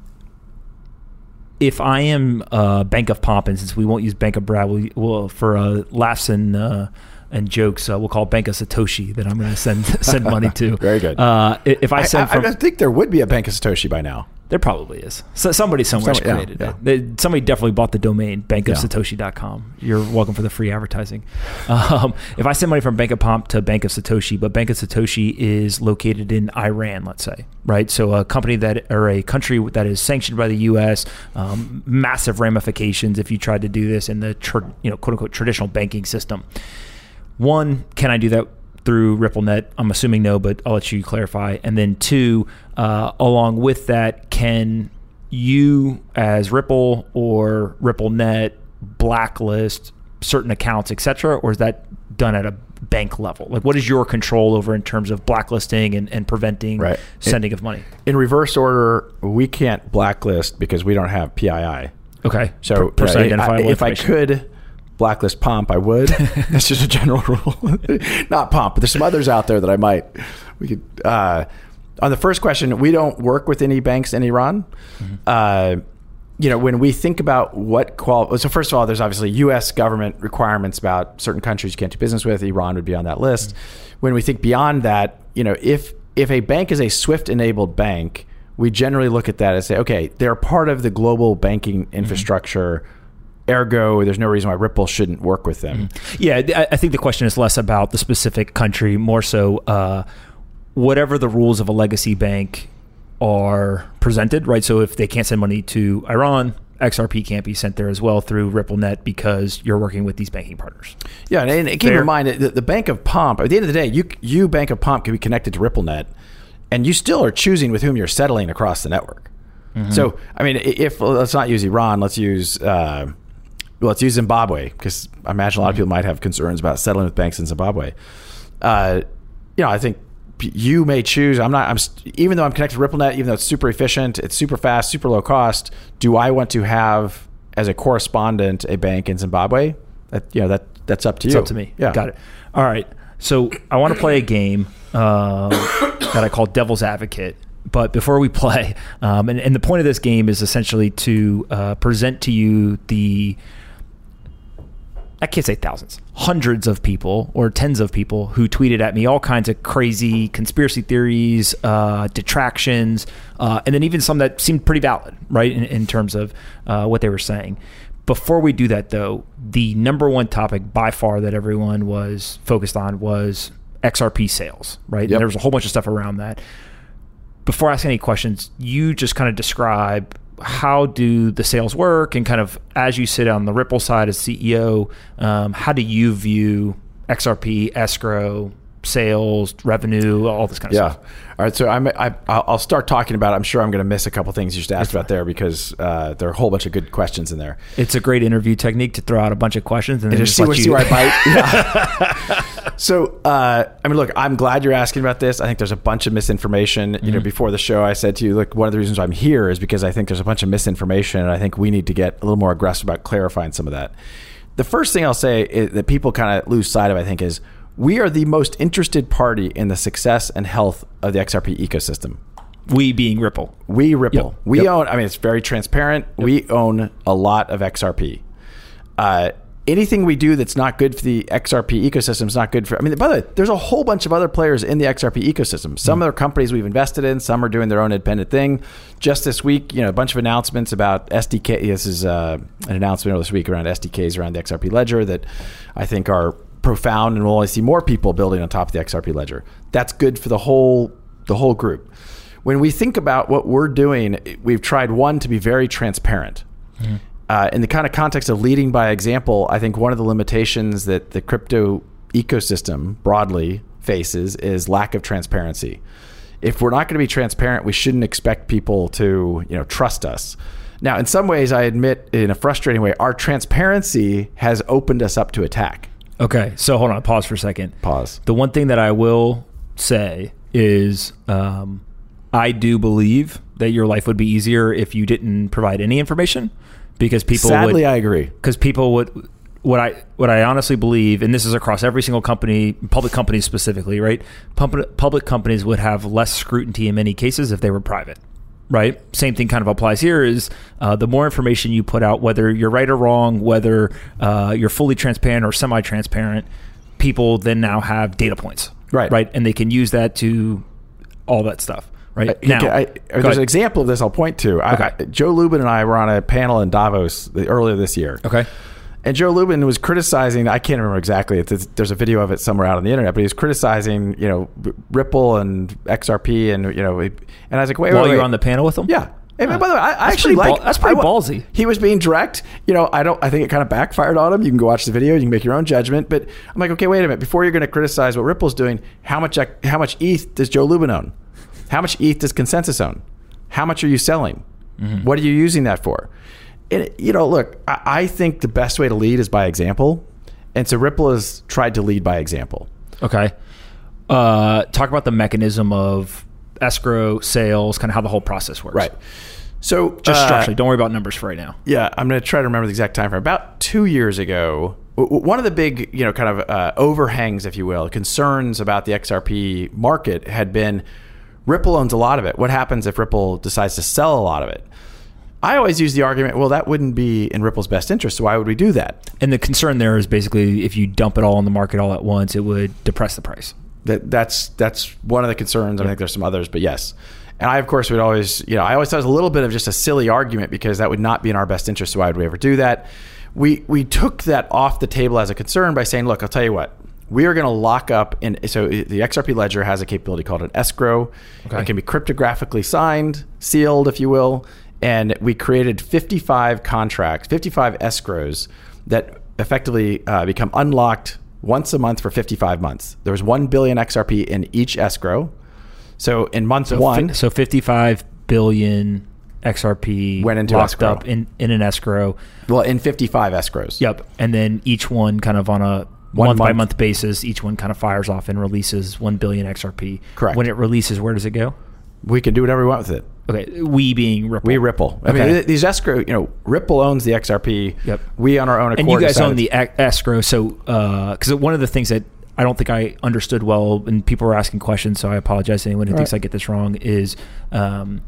if I am uh, Bank of Pomp, and since we won't use Bank of Brad, we'll, we'll for uh, laughs and uh, and jokes, uh, we'll call Bank of Satoshi that I'm going to send [LAUGHS] send money to. [LAUGHS] Very good. Uh, if I send I, from, I think there would be a Bank of Satoshi by now. there probably is. So somebody somewhere Some- yeah, created yeah. it. They- somebody definitely bought the domain Yeah. bankofsatoshi.com. You're welcome for the free advertising. [LAUGHS] Um, if I send money from Bank of Pomp to Bank of Satoshi, but Bank of Satoshi is located in Iran, let's say, right? So a company that or a country that is sanctioned by the U.S. Um, massive ramifications if you tried to do this in the tr- you know quote unquote traditional banking system. One, can I do that through RippleNet? I'm assuming no, but I'll let you clarify. And then two, uh, along with that, can you as Ripple or RippleNet blacklist certain accounts, etc., or is that done at a bank level? Like, what is your control over in terms of blacklisting and, and preventing Right. sending of money? In reverse order, we can't blacklist because we don't have PII. Okay, So Per- yeah, I- if I could blacklist Pomp, I would. [LAUGHS] That's just a general [LAUGHS] rule. Not Pomp, but there's some others out there that I might. We could. Uh, on the first question, we don't work with any banks in Iran. Mm-hmm. Uh, you know, when we think about what qual, so first of all, there's obviously U.S. government requirements about certain countries you can't do business with. Iran would be on that list. Mm-hmm. When we think beyond that, you know, if if a bank is a SWIFT-enabled bank, we generally look at that and say, okay, they're part of the global banking Mm-hmm. Infrastructure. Ergo, there's no reason why Ripple shouldn't work with them. Yeah, I- I think the question is less about the specific country, more so uh, whatever the rules of a legacy bank are presented, right? So if they can't send money to Iran, XRP can't be sent there as well through RippleNet because you're working with these banking partners. Yeah, and, and keep in mind that the Bank of Pomp. At the end of the day, you you Bank of Pomp can be connected to RippleNet, and you still are choosing with whom you're settling across the network. So, I mean, if let's not use Iran, let's use uh, let's use Zimbabwe because I imagine a lot of people might have concerns about settling with banks in Zimbabwe. Uh, you know, I think you may choose. I'm not. I'm even though I'm connected to RippleNet, even though it's super efficient, it's super fast, super low cost. Do I want to have as a correspondent a bank in Zimbabwe? That you know that that's up to It's you. up to me. Yeah, Got it. All right. So I want to play a game uh, [COUGHS] that I call Devil's Advocate. But before we play, um, and, and the point of this game is essentially to uh, present to you the I can't say thousands, hundreds of people or tens of people who tweeted at me all kinds of crazy conspiracy theories, uh, detractions, uh, and then even some that seemed pretty valid, right, in, in terms of uh, what they were saying. Before we do that, though, the number one topic by far that everyone was focused on was XRP sales, right? Yep. And there was a whole bunch of stuff around that. Before asking any questions, you just kind of describe how do the sales work and kind of as you sit on the Ripple side as CEO, um, how do you view XRP, escrow, sales, revenue, all this kind of Yeah. stuff? All right. So I'm, I, I'll start talking about. it. I'm sure I'm going to miss a couple things you just asked about there because uh, there are a whole bunch of good questions in there. It's a great interview technique to throw out a bunch of questions and then just, just see where, you, see where I bite. [LAUGHS] Yeah. [LAUGHS] so, uh, I mean, look, I'm glad you're asking about this. I think there's a bunch of misinformation. You know, before the show, I said to you, look, one of the reasons I'm here is because I think there's a bunch of misinformation, and I think we need to get a little more aggressive about clarifying some of that. The first thing I'll say is, that people kind of lose sight of, I think, is we are the most interested party in the success and health of the XRP ecosystem. we being Ripple. We Ripple. Yep. We Yep. own. I mean, it's very transparent. We own a lot of XRP. Uh, anything we do that's not good for the XRP ecosystem is not good for. I mean, by the way, there's a whole bunch of other players in the XRP ecosystem. Some of the companies we've invested in. Some are doing their own independent thing. Just this week, you know, a bunch of announcements about SDK. This is uh, an announcement this week around SDKs around the XRP ledger that I think are profound, and we'll only see more people building on top of the XRP ledger. That's good for the whole the whole group when we think about what we're doing, we've tried one to be very transparent. Uh, in the kind of context of leading by example, I think one of the limitations that the crypto ecosystem broadly faces is lack of transparency. If we're not going to be transparent, we shouldn't expect people to, you know, trust us. Now, in some ways, I admit, in a frustrating way, our transparency has opened us up to attack. Okay, so hold on, pause for a second. Pause. The one thing that I will say is um, I do believe that your life would be easier if you didn't provide any information because people Sadly, would I agree. because people would what I what I honestly believe, and this is across every single company, public companies specifically, right? Public public companies would have less scrutiny in many cases if they were private, right? Same thing kind of applies here. Is uh, the more information you put out, whether you're right or wrong, whether uh, you're fully transparent or semi-transparent, people then now have data points, Right. Right, and they can use that to all that stuff, right? Uh, I- I- go there's an example of this I'll point to. I, Okay. I- Joe Lubin and I were on a panel in Davos the, earlier this year. okay. And Joe Lubin was criticizing, I can't remember exactly, it's, there's a video of it somewhere out on the internet, but he was criticizing, you know, Ripple and XRP and, you know, and I was like, wait, While wait, you're wait. on the panel with him? Yeah. And by the way, I, I actually like ball- that's pretty I ballsy. He was being direct. You know, I don't. I think it kind of backfired on him. You can go watch the video. You can make your own judgment. But I'm like, okay, wait a minute. Before you're going to criticize what Ripple's doing, how much how much ETH does Joe Lubin own? How much ETH does ConsenSys own? How much are you selling? Mm-hmm. What are you using that for? And you know, look, I, I think the best way to lead is by example, and so Ripple has tried to lead by example. Okay. Uh, talk about the mechanism of escrow sales, kind of how the whole process works. Right. So Just uh, structurally. Don't worry about numbers for right now. Yeah, I'm going to try to remember the exact time frame. About two years ago, one of the big, you know, kind of uh, overhangs, if you will, concerns about the XRP market had been Ripple owns a lot of it. What happens if Ripple decides to sell a lot of it? I always use the argument, well, that wouldn't be in Ripple's best interest. So why would we do that? And the concern there is basically if you dump it all on the market all at once, it would depress the price. That that's that's one of the concerns. I think there's some others, but yes. And I, of course, would always, you know, I always thought it was a little bit of just a silly argument because that would not be in our best interest. So why would we ever do that? We we took that off the table as a concern by saying, look, I'll tell you what, we are going to lock up in. So the XRP ledger has a capability called an escrow. Okay. It can be cryptographically signed, sealed, if you will. And we created 55 contracts, 55 escrows that effectively uh, become unlocked once a month for 55 months. There was 1 billion XRP in each escrow. So in month So, one, fi- so 55 billion XRP Went into locked escrow. up in, in an escrow. well, in 55 escrows. Yep. And then each one kind of on a One month by month. month basis, each one kind of fires off and releases 1 billion XRP. Correct. When it releases, where does it go? We can do whatever we want with it. Okay. We being Ripple. We Ripple. I Okay. mean, these escrow, you know, Ripple owns the XRP. Yep. We on our own accord. and you guys own the escrow so because one of the things that i don't think i understood well and people were asking questions so i apologize to anyone who thinks right. i get this wrong is um,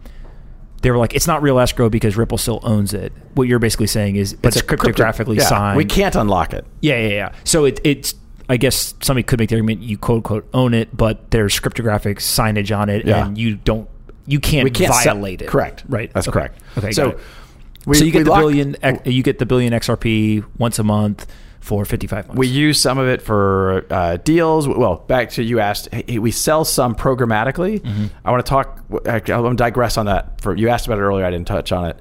they were like, it's not real escrow because Ripple still owns it. What you're basically saying is, but it's, a crypto- cryptographically yeah, signed. We can't unlock it. Yeah, yeah, yeah. So it, it's. I guess somebody could make the argument you quote unquote own it, but there's cryptographic signage on it, Yeah. and you don't, you can't, We can't se- violate it. Correct. Right. That's Okay. correct. Okay. So we, so you get the lock- billion, you get the billion XRP once a month for 55 months. We use some of it for uh, deals. Well, back to you asked. hey, We sell some programmatically. Mm-hmm. I want to talk. I want to digress on that. For you asked about it earlier. I didn't touch on it.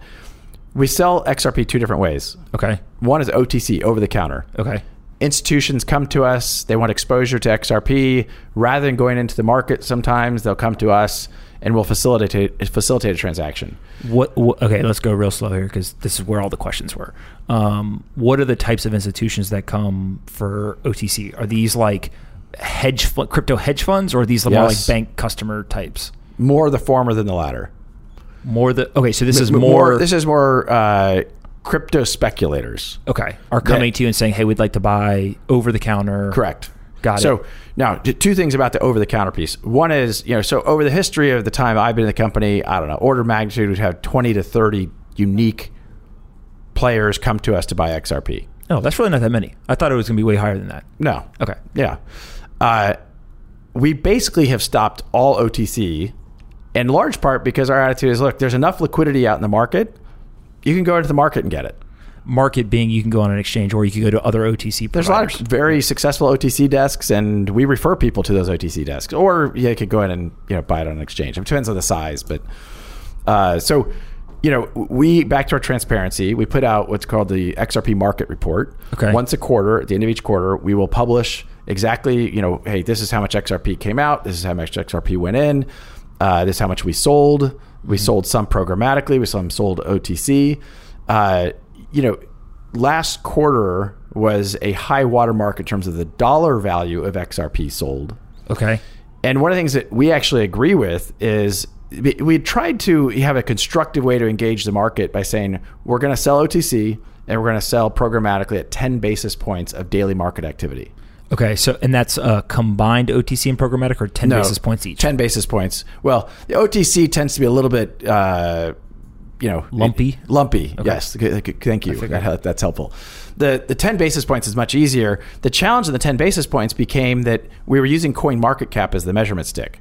We sell XRP two different ways. okay. One is OTC, over the counter. Okay. Institutions come to us. They want exposure to XRP. Rather than going into the market, sometimes they'll come to us and we'll facilitate facilitate a transaction. What, what? Okay, let's go real slow here because this is where all the questions were. Um, what are the types of institutions that come for OTC? Are these like hedge fu- crypto hedge funds, or are these more like bank customer types? More the former than the latter. More the okay. So this is M- more. This is more uh, crypto speculators. okay. Are coming to you and saying, "Hey, we'd like to buy over the counter." Correct. Got so, it. now, two things about the over the counter piece. One is, you know, so over the history of the time I've been in the company, I don't know, order of magnitude would have 20 to 30 unique players come to us to buy XRP. Oh, that's really not that many. I thought it was going to be way higher than that. No. Okay. Yeah. Uh, we basically have stopped all OTC in large part because our attitude is look, there's enough liquidity out in the market. You can go into the market and get it. Market being you can go on an exchange or you can go to other OTC There's a lot of very successful OTC desks, and we refer people to those OTC desks. Or yeah, you could go in and you know buy it on an exchange. It depends on the size, but uh, so you know we back to our transparency. We put out what's called the XRP market report. Okay. Once a quarter, at the end of each quarter, we will publish exactly you know hey this is how much XRP came out. This is how much XRP went in. Uh, this is how much we sold. We sold some programmatically. We some sold OTC. Uh, you know, last quarter was a high watermark in terms of the dollar value of XRP sold. Okay. And one of the things that we actually agree with is we tried to have a constructive way to engage the market by saying we're going to sell OTC and we're going to sell programmatically at 10 basis points of daily market activity. Okay. So and that's uh, combined OTC and programmatic or ten No, basis points each. 10 basis points. Well, the OTC tends to be a little bit, uh, you know, Lumpy? Lumpy. Yes. G- g- Thank you. That, that's helpful. The the 10 basis points is much easier. The challenge of the 10 basis points became that we were using coin market cap as the measurement stick.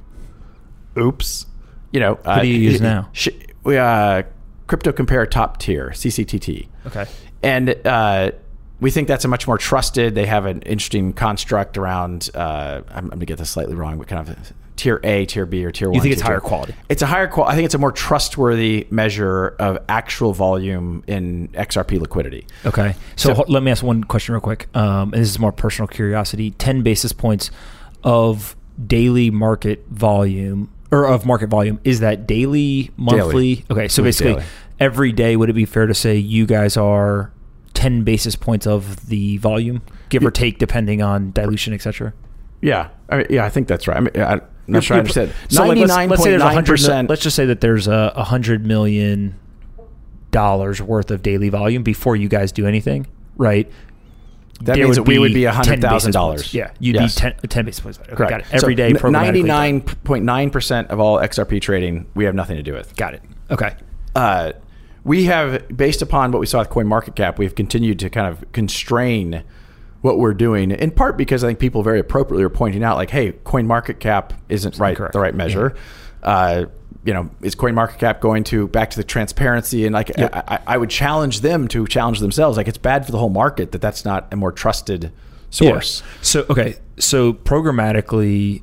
Oops. You know, what do you use now? Sh- we uh, crypto compare top tier CCTT. Okay. And uh, we think that's a much more trusted. They have an interesting construct around. Uh, I'm, I'm going to get this slightly wrong, but kind of tier A, tier B, or tier one. You think it's higher two. quality? It's a higher quality. I think it's a more trustworthy measure of actual volume in XRP liquidity. Okay. So, So- let me ask one question real quick. Um, and this is more personal curiosity. 10 basis points of daily market volume or of market volume. Is that daily, monthly? Okay. So basically, daily. every day, would it be fair to say you guys are 10 basis points of the volume, give or take, depending on dilution, et cetera? Yeah, I mean, yeah, I think that's right. I mean, I'm not sure I understand. So like, let's- let's say point there's a nine hundred mil- percent. Let's just say that there's a a hundred million dollars worth of daily volume before you guys do anything, right? That there means that we would be 10 hundred thousand dollars. Yeah, you'd Yes. be 10, 10 basis points. Okay, Correct. got it. Every day, programmatically ninety nine point nine percent of all XRP trading we have nothing to do with. Got it. Okay. uh, we have, based upon what we saw with Coin Market Cap, we've continued to kind of constrain what we're doing. In part because I think people very appropriately are pointing out, like, "Hey, Coin Market Cap isn't right incorrect. the right measure." Uh, you know, is Coin Market Cap going to back to the transparency? And like, I, I, I would challenge them to challenge themselves. Like, it's bad for the whole market that that's not a more trusted source. Yeah. So okay, so programmatically,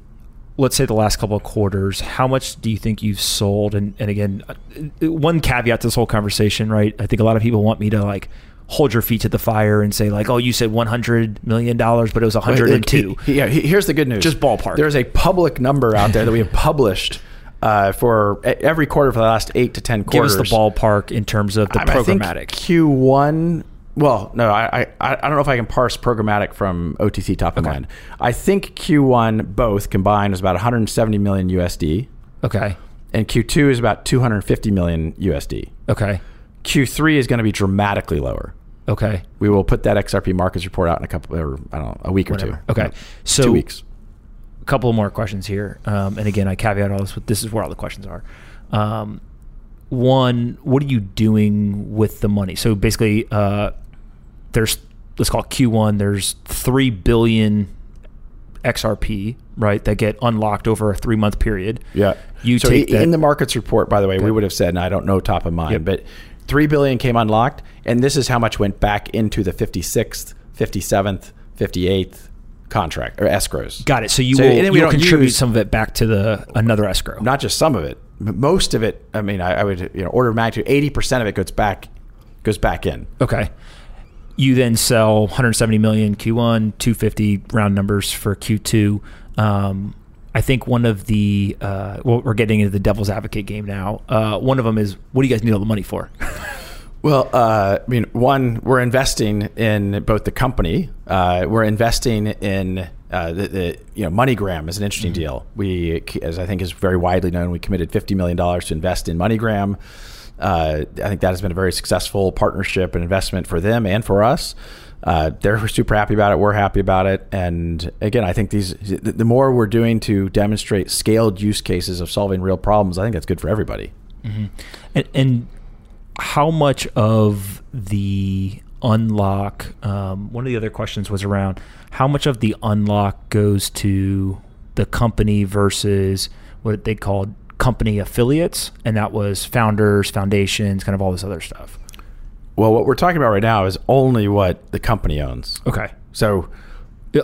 let's say the last couple of quarters, how much do you think you've sold? And and again, uh, one caveat to this whole conversation, right? I think a lot of people want me to like hold your feet to the fire and say like, oh, you said one hundred million dollars, but it was one hundred and two. He- Yeah, he- here's the good news. Just ballpark. There's a public number out there that we have [LAUGHS] published uh, for every quarter for the last eight to ten quarters, Give us the ballpark in terms of the I mean, I think programmatic. Q1. Well, no, I, I I don't know if I can parse programmatic from OTC top of Okay. mind. I think Q1 both combined was about 170 million USD, okay. and Q2 is about 250 million USD. Okay. Q3 is going to be dramatically lower. Okay. We will put that XRP markets report out in a couple, or I don't know, a week or two. Okay. So two weeks. a couple more questions here. Um, and again, I caveat all this with this is where all the questions are. Um, one, what are you doing with the money? So basically, uh, there's let's call it Q1. There's three billion XRP, right, that get unlocked over a three month period. Yeah. You so take i- that- in the markets report, by the way, we would have said, and I don't know top of mind, Yep. but three billion came unlocked, and this is how much went back into the fifty sixth, fifty seventh, fifty eighth contract or escrows. Got it. So you So- will, you'll contribute use- some of it back to the another escrow. Not just some of it, most of it. I mean, I, I would you know order of magnitude eighty percent of it goes back goes back in. Okay. You then sell 170 million Q1, 250 round numbers for Q2. Um, I think one of the uh, well, we're getting into the devil's advocate game now. Uh, one of them is, what do you guys need all the money for? [LAUGHS] Well, uh, I mean, one, we're investing in both the company. Uh, we're investing in uh, the, the you know MoneyGram is an interesting deal. We, as I think is very widely known, we committed fifty million dollars to invest in MoneyGram. Uh, I think that has been a very successful partnership and investment for them and for us. Uh, they're super happy about it. We're happy about it. And again, I think these the more we're doing to demonstrate scaled use cases of solving real problems, I think that's good for everybody. And, and how much of the unlock? Um, one of the other questions was around how much of the unlock goes to the company versus what they called company affiliates, and that was founders, foundations, kind of all this other stuff. Well, what we're talking about right now is only what the company owns. Okay. So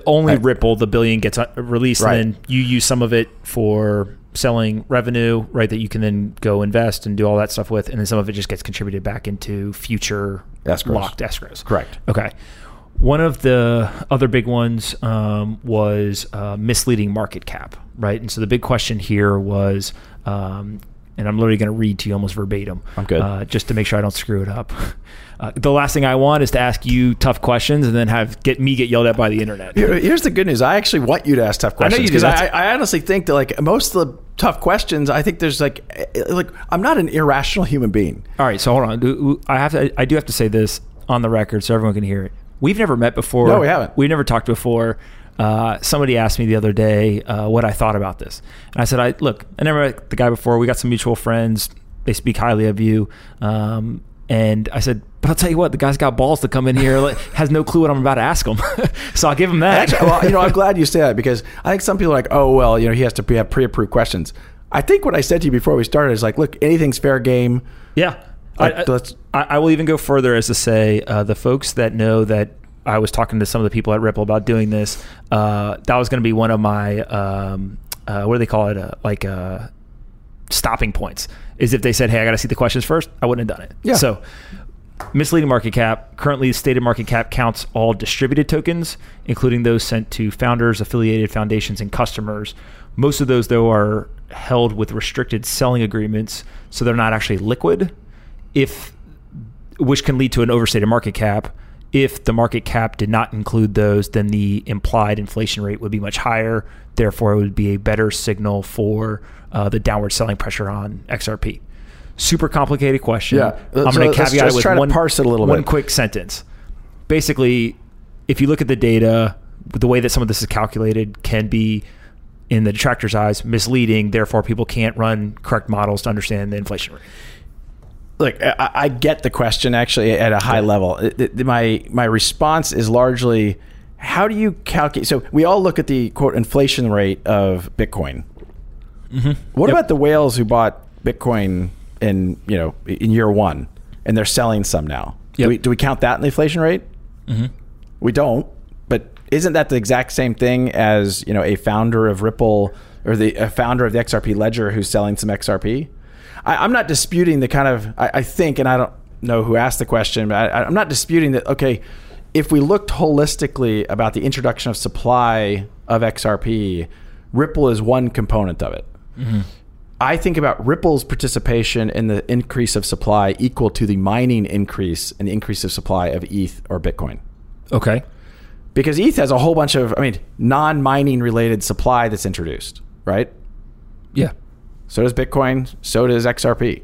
Only Right. Ripple, the billion gets uh, released, Right. and then you use some of it for selling revenue, right? That you can then go invest and do all that stuff with, and then some of it just gets contributed back into future Escrows. locked escrows. Correct. Okay. One of the other big ones um, was uh, misleading market cap, right? And so the big question here was, um, and I'm literally going to read to you almost verbatim. I'm good. Uh, just to make sure I don't screw it up. [LAUGHS] Uh, the last thing I want is to ask you tough questions and then have get me get yelled at by the internet. Here- here's the good news. I actually want you to ask tough questions because I, That's- I honestly think that like most of the tough questions, I think there's like eh, like I'm not an irrational human being. All right, so hold on. I have to. I do have to say this on the record so everyone can hear it. We've never met before. No, we haven't. We've never talked before. Uh, somebody asked me the other day uh, what I thought about this, and I said, "I look. I never met the guy before. We got some mutual friends. They speak highly of you." Um, and I said, "But I'll tell you what, the guy's got balls to come in here. Like, has no clue what I'm about to ask him. [LAUGHS] so I'll give him that." Actually, well, you know, I'm glad you say that because I think some people are like, oh well, you know, he has to pre- have pre-approved questions. I think what I said to you before we started is like, look, anything's fair game. Yeah. Like, I, I- let's- I, I will even go further as to say uh, the folks that know that I was talking to some of the people at Ripple about doing this. Uh, that was going to be one of my um, uh, what do they call it? Uh, like uh, stopping points. Is if they said, "Hey, I got to see the questions first, I wouldn't have done it. Yeah. So misleading market cap. Currently, the stated market cap counts all distributed tokens, including those sent to founders, affiliated foundations, and customers. Most of those, though, are held with restricted selling agreements, so they're not actually liquid. If which can lead to an overstated market cap. If the market cap did not include those, then the implied inflation rate would be much higher. Therefore, it would be a better signal for uh, the downward selling pressure on XRP. Super complicated question. Yeah. I'm So going to caveat it with try to one, parse it a little one bit. quick sentence. Basically, if you look at the data, the way that some of this is calculated can be, in the detractor's eyes, misleading. Therefore, people can't run correct models to understand the inflation rate. Look, I, I get the question actually at a high level. It- it- my my response is largely, how do you calculate? So we all look at the quote inflation rate of Bitcoin. What Mm-hmm. Yep. about the whales who bought Bitcoin in you know in year one and they're selling some now? Yep. Do, we, do we count that in the inflation rate? Mm-hmm. We don't. But isn't that the exact same thing as you know a founder of Ripple or the a founder of the XRP ledger who's selling some XRP? I, I'm not disputing the kind of I, I think, and I don't know who asked the question, but I, I'm not disputing that. Okay, if we looked holistically about the introduction of supply of XRP, Ripple is one component of it. Mm-hmm. I think about Ripple's participation in the increase of supply equal to the mining increase and the increase of supply of ETH or Bitcoin Okay. because ETH has a whole bunch of, I mean, non-mining related supply that's introduced, right? Yeah. So does Bitcoin. So does XRP.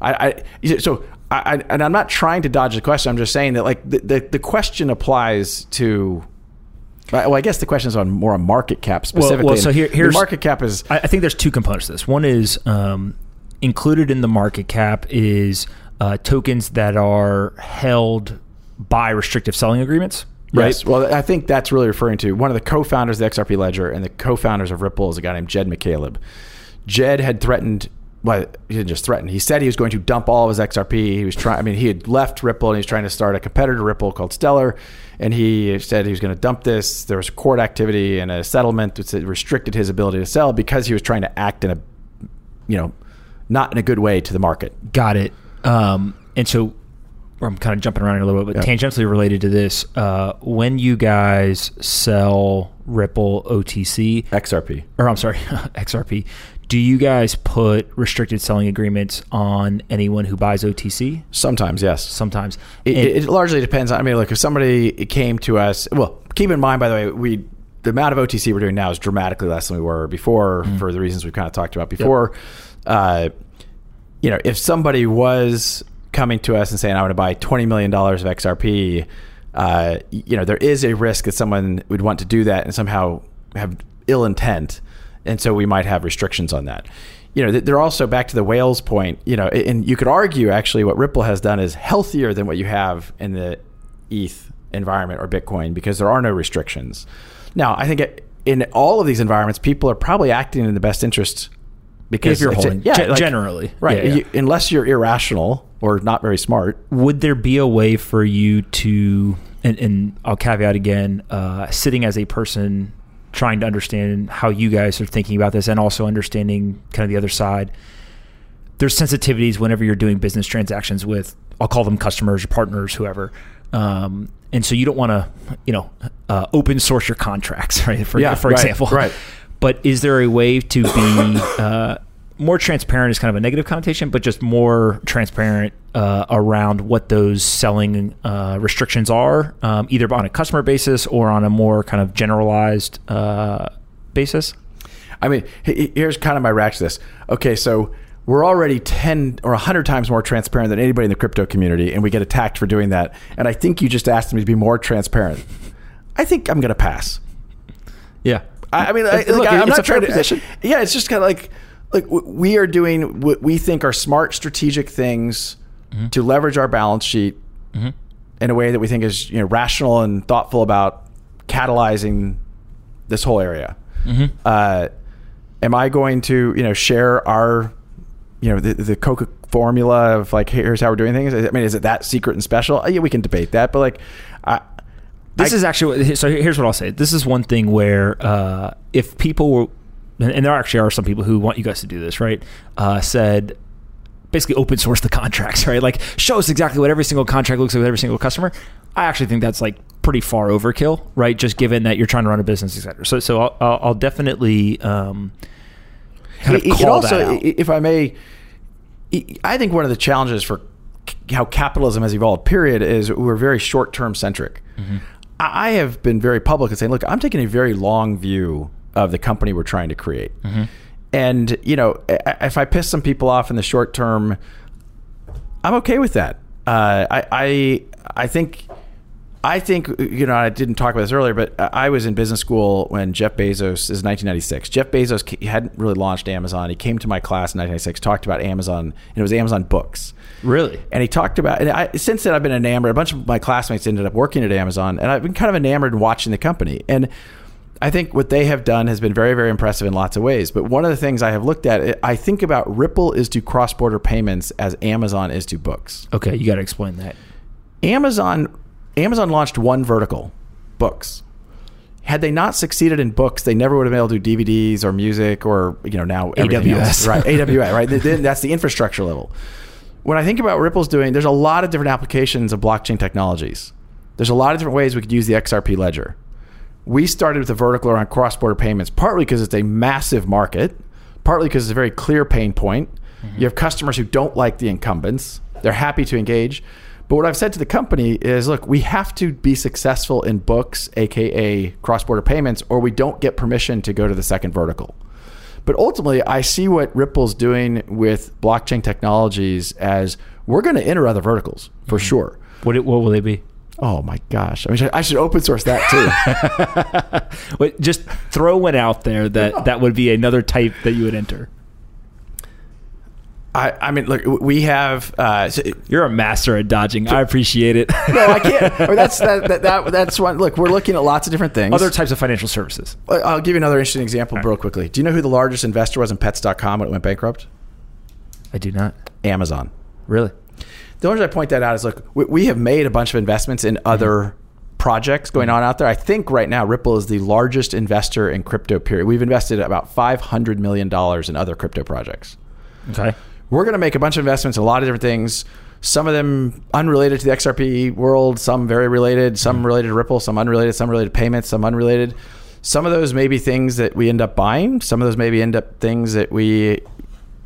I, I so I, I and I'm not trying to dodge the question. I'm just saying that like the the, the question applies to. Well, I guess the question is on more on market cap specifically. well, specifically. so here- here's- the market cap is I, I think there's two components to this. One is um, included in the market cap is uh, tokens that are held by restrictive selling agreements. Right. Yes. Well, I think that's really referring to one of the co-founders of the XRP Ledger and the co-founders of Ripple is a guy named Jed McCaleb. Jed had threatened. Well, he didn't just threaten. He said he was going to dump all of his XRP. He was trying. I mean, he had left Ripple and he was trying to start a competitor to Ripple called Stellar, and he said he was going to dump this. There was court activity and a settlement that restricted his ability to sell because he was trying to act in a, you know, not in a good way to the market. Got it. Um, and so I'm kind of jumping around a little bit, but yeah. tangentially related to this, uh, when you guys sell Ripple OTC XRP, or I'm sorry, [LAUGHS] XRP, do you guys put restricted selling agreements on anyone who buys OTC? Sometimes, yes. Sometimes. It, it, it largely depends. I mean, look, if somebody came to us, well, keep in mind, by the way, we the amount of OTC we're doing now is dramatically less than we were before mm-hmm. for the reasons we've kind of talked about before. Yep. Uh, you know, if somebody was coming to us and saying, I want to buy $20 million of XRP, uh, you know, there is a risk that someone would want to do that and somehow have ill intent. And so we might have restrictions on that. You know, they're also back to the whales point, you know, and you could argue actually what Ripple has done is healthier than what you have in the ETH environment or Bitcoin because there are no restrictions. Now, I think in all of these environments, people are probably acting in the best interest because if you're holding, yeah, like, generally, right? Yeah, yeah. You, unless you're irrational or not very smart. Would there be a way for you to, and, and I'll caveat again, uh, sitting as a person trying to understand how you guys are thinking about this, and also understanding kind of the other side. There's sensitivities whenever you're doing business transactions with, I'll call them customers or partners, whoever. Um, and so you don't want to, you know, uh, open source your contracts, [LAUGHS] right? For, yeah, for right, example, right. But is there a way to be uh, more transparent? Is kind of a negative connotation, but just more transparent uh, around what those selling uh, restrictions are, um, either on a customer basis or on a more kind of generalized uh, basis. I mean, here's kind of my reaction to this. Okay, so we're already 10 or 100 times more transparent than anybody in the crypto community, and we get attacked for doing that. And I think you just asked me to be more transparent. I think I'm going to pass. Yeah. I, I mean, I, look, I'm not trying to. Position. Yeah, it's just kind of like, like we are doing what we think are smart strategic things mm-hmm. to leverage our balance sheet mm-hmm. in a way that we think is you know rational and thoughtful about catalyzing this whole area. Mm-hmm. Uh, am I going to you know share our you know the, the Coca formula of like here's how we're doing things? I mean, is it that secret and special? Yeah, we can debate that, but like, I, this I, is actually so. Here's what I'll say. This is one thing where uh, if people were, and there actually are some people who want you guys to do this, right? Uh, said basically open source the contracts, [LAUGHS] right? Like show us exactly what every single contract looks like with every single customer. I actually think that's like pretty far overkill, right? Just given that you're trying to run a business, etc. So, so I'll, I'll definitely um, kind of it, call also, that out. If I may, I think one of the challenges for how capitalism has evolved, period, is we're very short term centric. Mm-hmm. I have been very public in saying, look, I'm taking a very long view of the company we're trying to create. Mm-hmm. And, you know, if I piss some people off in the short term, I'm okay with that. Uh, I, I, I think, I think, you know, I didn't talk about this earlier, but I was in business school when Jeff Bezos is 1996. Jeff Bezos hadn't really launched Amazon. He came to my class in 1996, talked about Amazon, and it was Amazon Books. Really? And he talked about, and I, since then I've been enamored. A bunch of my classmates ended up working at Amazon, and I've been kind of enamored watching the company. And I think what they have done has been very, very impressive in lots of ways. But one of the things I have looked at, I think about Ripple is to cross border payments as Amazon is to books. Okay, you got to explain that. Amazon, Amazon launched one vertical, books. Had they not succeeded in books, they never would have been able to do DVDs or music or you know now AWS, else. right? AWS, right? That's the infrastructure level when I think about Ripple's doing, there's a lot of different applications of blockchain technologies. There's a lot of different ways we could use the XRP ledger. We started with a vertical around cross-border payments, partly because it's a massive market, partly because it's a very clear pain point. Mm-hmm. You have customers who don't like the incumbents. They're happy to engage. But what I've said to the company is, look, we have to be successful in books, aka cross-border payments, or we don't get permission to go to the second vertical. But ultimately, I see what Ripple's doing with blockchain technologies as we're going to enter other verticals for mm-hmm. sure. What, what will they be? Oh my gosh! I mean, I should open source that too. [LAUGHS] Wait, just throw one out there that yeah. that would be another type that you would enter. I, I mean, look, we have. Uh, so- You're a master at dodging. I appreciate it. no, I can't. Or that's that, that, that. [LAUGHS] That's one. Look, we're looking at lots of different things. Other types of financial services. I'll give you another interesting example, real quickly. Do you know who the largest investor was in Pets.com when it went bankrupt? I do not. Amazon. Really? The only reason I point that out is look, we, we have made a bunch of investments in other mm-hmm. projects going on out there. I think right now Ripple is the largest investor in crypto. Period. We've invested about five hundred million dollars in other crypto projects. Okay. We're going to make a bunch of investments in a lot of different things. Some of them unrelated to the XRP world, some very related, some mm-hmm. related to Ripple, some unrelated, some related to payments, some unrelated. Some of those may be things that we end up buying. Some of those maybe end up things that we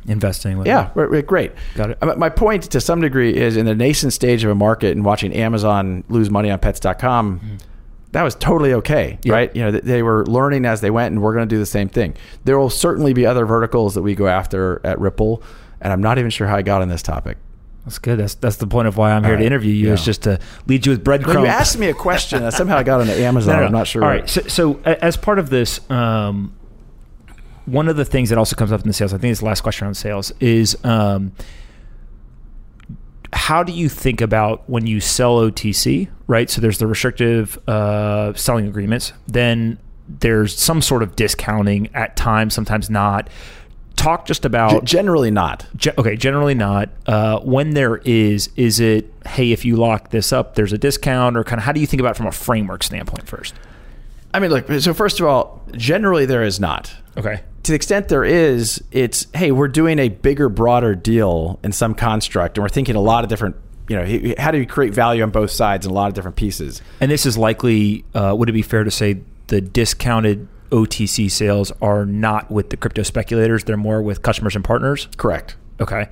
Investing. With yeah, right, right, great. Got it. Uh, My point to some degree is in the nascent stage of a market and watching Amazon lose money on pets.com, that was totally okay, Yeah. right? You know, they were learning as they went and we're going to do the same thing. There will certainly be other verticals that we go after at Ripple, and I'm not even sure how I got on this topic. That's good. That's that's the point of why I'm here All to interview you. Is just to lead you with breadcrumbs. you asked me a question, and somehow I got onto [LAUGHS] Amazon. No, no, no. I'm not sure. All right. So, so as part of this, um, one of the things that also comes up in the sales, I think it's the last question on sales, is um, how do you think about when you sell OTC, right? So there's the restrictive uh, selling agreements. Then there's some sort of discounting at times, sometimes not. Talk just G- about generally not. Ge- okay, generally not. Uh, when there is, is it hey, if you lock this up, there's a discount, or kind of how do you think about it from a framework standpoint first? I mean, look, so first of all, generally there is not. Okay, to the extent there is, it's hey, we're doing a bigger, broader deal in some construct, and we're thinking a lot of different. You know, how do you create value on both sides in a lot of different pieces? and this is likely. Uh, would it be fair to say the discounted OTC sales are not with the crypto speculators; they're more with customers and partners? Correct. Okay,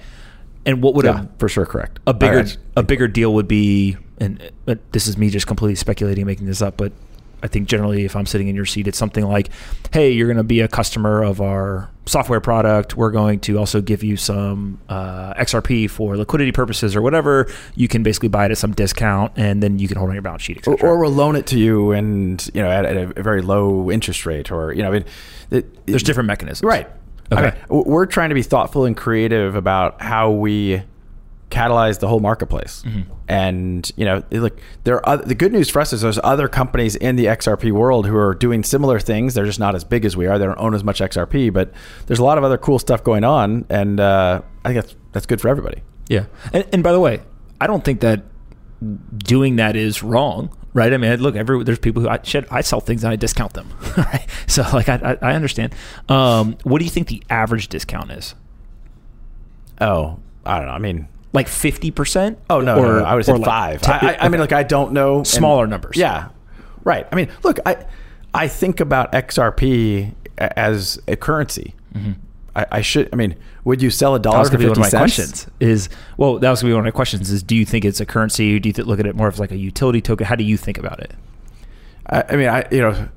and what would Yeah, a for sure, correct. a bigger right. a bigger deal would be? And uh, this is me just completely speculating, making this up, but I think generally, if I'm sitting in your seat, it's something like, "Hey, you're going to be a customer of our software product. We're going to also give you some uh, XRP for liquidity purposes or whatever. You can basically buy it at some discount, and then you can hold on your balance sheet, Or, etc." or we'll loan it to you, and you know, at, at a very low interest rate, or you know, I mean, it, There's different mechanisms, Right. Okay. I mean, we're trying to be thoughtful and creative about how we catalyze the whole marketplace. Mm-hmm. And you know, look, there are other, the good news for us is there's other companies in the XRP world who are doing similar things. They're just not as big as we are. They don't own as much XRP, but there's a lot of other cool stuff going on, and uh, I think that's that's good for everybody. Yeah, and, and by the way, I don't think that doing that is wrong, right? I mean, look, every there's people who I shit, I sell things and I discount them, [LAUGHS] right? So like I I, I understand. Um, what do you think the average discount is? Oh, I don't know. I mean. Like fifty percent? Oh no, no, no, I would say five. I, I, I mean, look, I don't know and- Smaller numbers. Yeah, right. I mean, look, I I think about XRP as a currency. Mm-hmm. I, I should. I mean, would you sell a dollar for going to be of my cents? questions. Is well, that was going to be one of my questions. Is do you think it's a currency? Do you th- look at it more of like a utility token? How do you think about it? I, I mean, I you know,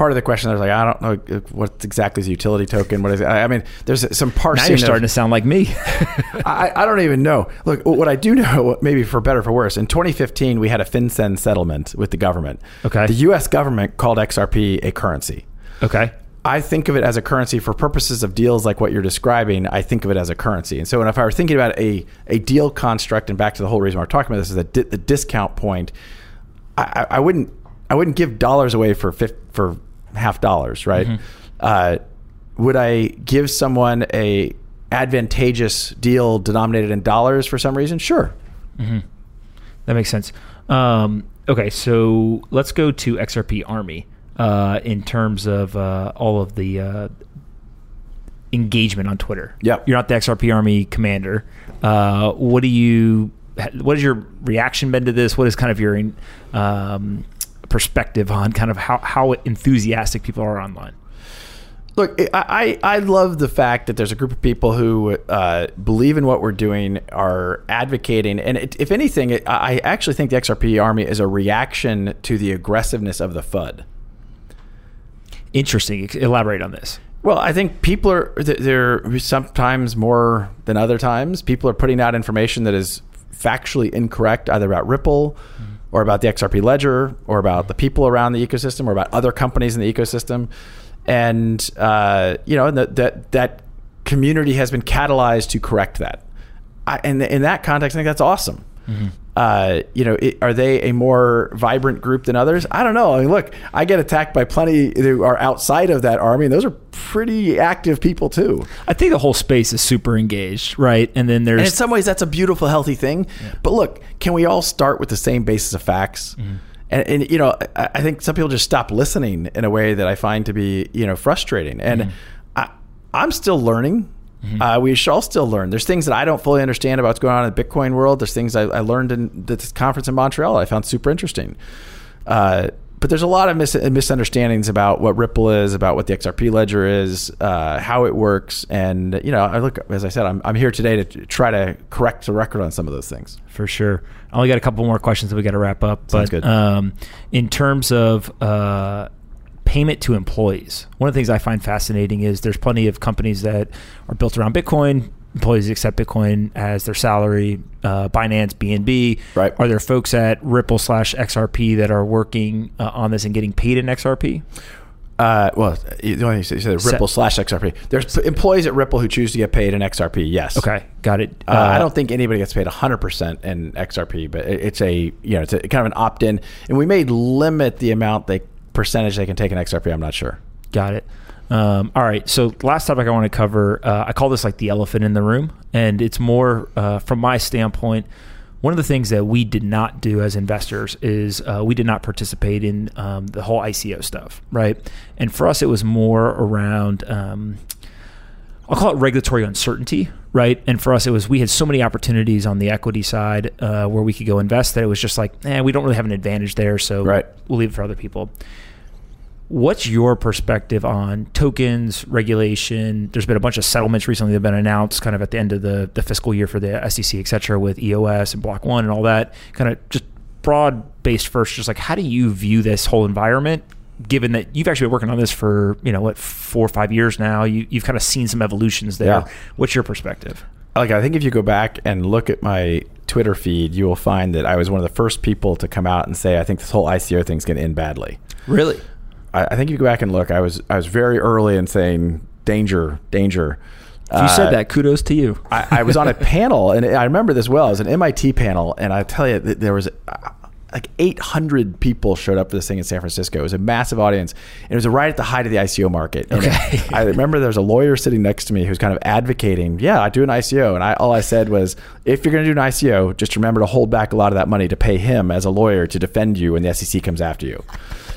part of the question was like, I don't know uh, what exactly is a utility token. What is it? I, mean, there's some parsing. Now you're of- starting to sound like me. [LAUGHS] [LAUGHS] I, I don't even know. Look, what I do know, [LAUGHS] maybe for better or for worse, in 2015 we had a FinCEN settlement with the government. Okay. The U.S. government called XRP a currency. okay. I think of it as a currency for purposes of deals like what you're describing. I think of it as a currency. And so, if I were thinking about a, a deal construct, and back to the whole reason we're talking about this is that di- the discount point, I, I, wouldn't I wouldn't give dollars away for for half dollars, right? Uh, would I give someone a advantageous deal denominated in dollars for some reason? Sure. That makes sense. Um, okay, so let's go to XRP Army uh, in terms of uh, all of the uh, engagement on Twitter. Yep. you're not the XRP Army commander. Uh, what do you? What has your reaction been to this? What is kind of your um, perspective on kind of how how enthusiastic people are online? Look, I, I I love the fact that there's a group of people who uh, believe in what we're doing, are advocating, and it, if anything, it, I actually think the XRP Army is a reaction to the aggressiveness of the FUD. Interesting. Elaborate on this. Well, I think people are they're sometimes more than other times. People are putting out information that is factually incorrect, either about Ripple or about the XRP ledger or about the people around the ecosystem or about other companies in the ecosystem. And uh, you know, that that that community has been catalyzed to correct that. I, and in that context, I think that's awesome. Uh, you know, it, are they a more vibrant group than others? I don't know. I mean, look, I get attacked by plenty who are outside of that army, and those are pretty active people too. I think the whole space is super engaged, right? And then there's And in some ways, that's a beautiful, healthy thing. But look, can we all start with the same basis of facts? And, and you know, I, I think some people just stop listening in a way that I find to be you know frustrating. And I, I'm still learning. Uh, we should all still learn. There's things that I don't fully understand about what's going on in the Bitcoin world. There's things I, I learned in this conference in Montreal I found super interesting. Uh, but there's a lot of mis- misunderstandings about what Ripple is, about what the XRP ledger is, uh, how it works, and you know, I look as I said, I'm, I'm here today to t- try to correct the record on some of those things. for sure. I only got a couple more questions that we got to wrap up. Sounds but good. Um, in terms of uh, payment to employees, one of the things I find fascinating is there's plenty of companies that are built around Bitcoin. Employees accept Bitcoin as their salary. Uh, Binance, BNB. Right. Are there folks at Ripple slash XRP that are working uh, on this and getting paid in XRP? Uh, well, the only thing you said Ripple slash XRP. There's employees at Ripple who choose to get paid in XRP. Yes. Okay, got it. Uh, I don't think anybody gets paid 100% in XRP, but it's a you know it's a kind of an opt-in, and we may limit the amount they percentage they can take in XRP. I'm not sure. Got it. Um, all right. So last topic I want to cover, uh, I call this like the elephant in the room, and it's more uh, from my standpoint. One of the things that we did not do as investors is uh, we did not participate in um, the whole ICO stuff, right? And for us, it was more around. Um, I'll call it regulatory uncertainty, right? And for us, it was we had so many opportunities on the equity side uh, where we could go invest that it was just like, eh, we don't really have an advantage there, so Right. we'll leave it for other people. What's your perspective on tokens, regulation? There's been a bunch of settlements recently that have been announced kind of at the end of the, the fiscal year for the SEC, et cetera, with EOS and Block One and all that. Kind of just broad based first, just like how do you view this whole environment? Given that you've actually been working on this for, you know, what, four or five years now, you, you've kind of seen some evolutions there. Yeah. What's your perspective? Like I think if you go back and look at my Twitter feed, you will find that I was one of the first people to come out and say I think this whole ICO thing's going to end badly. Really? I, I think if you go back and look, I was I was very early in saying danger, danger. If you said Uh, that, kudos to you. I, I was on a panel, and I remember this well. It was an MIT panel, and I tell you, there was uh, like 800 people showed up for this thing in San Francisco. It was a massive audience, and it was right at the height of the ICO market. And Okay. I remember there was a lawyer sitting next to me who was kind of advocating, "Yeah, I do an ICO," and I all I said was, "If you're going to do an ICO, just remember to hold back a lot of that money to pay him as a lawyer to defend you when the SEC comes after you."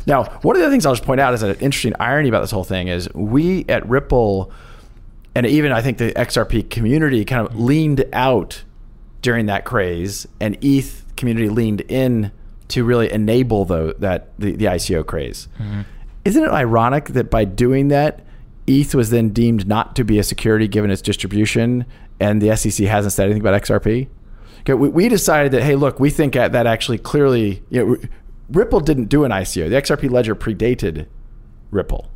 Now, one of the things I'll just point out is an interesting irony about this whole thing is we at Ripple and even I think the XRP community kind of leaned out during that craze, and ETH community leaned in to really enable the, that the, the ICO craze. Mm-hmm. Isn't it ironic that by doing that, ETH was then deemed not to be a security given its distribution, and the SEC hasn't said anything about XRP? Okay, we, we decided that hey, look, we think that that actually clearly, you know, Ripple didn't do an ICO. The XRP ledger predated Ripple.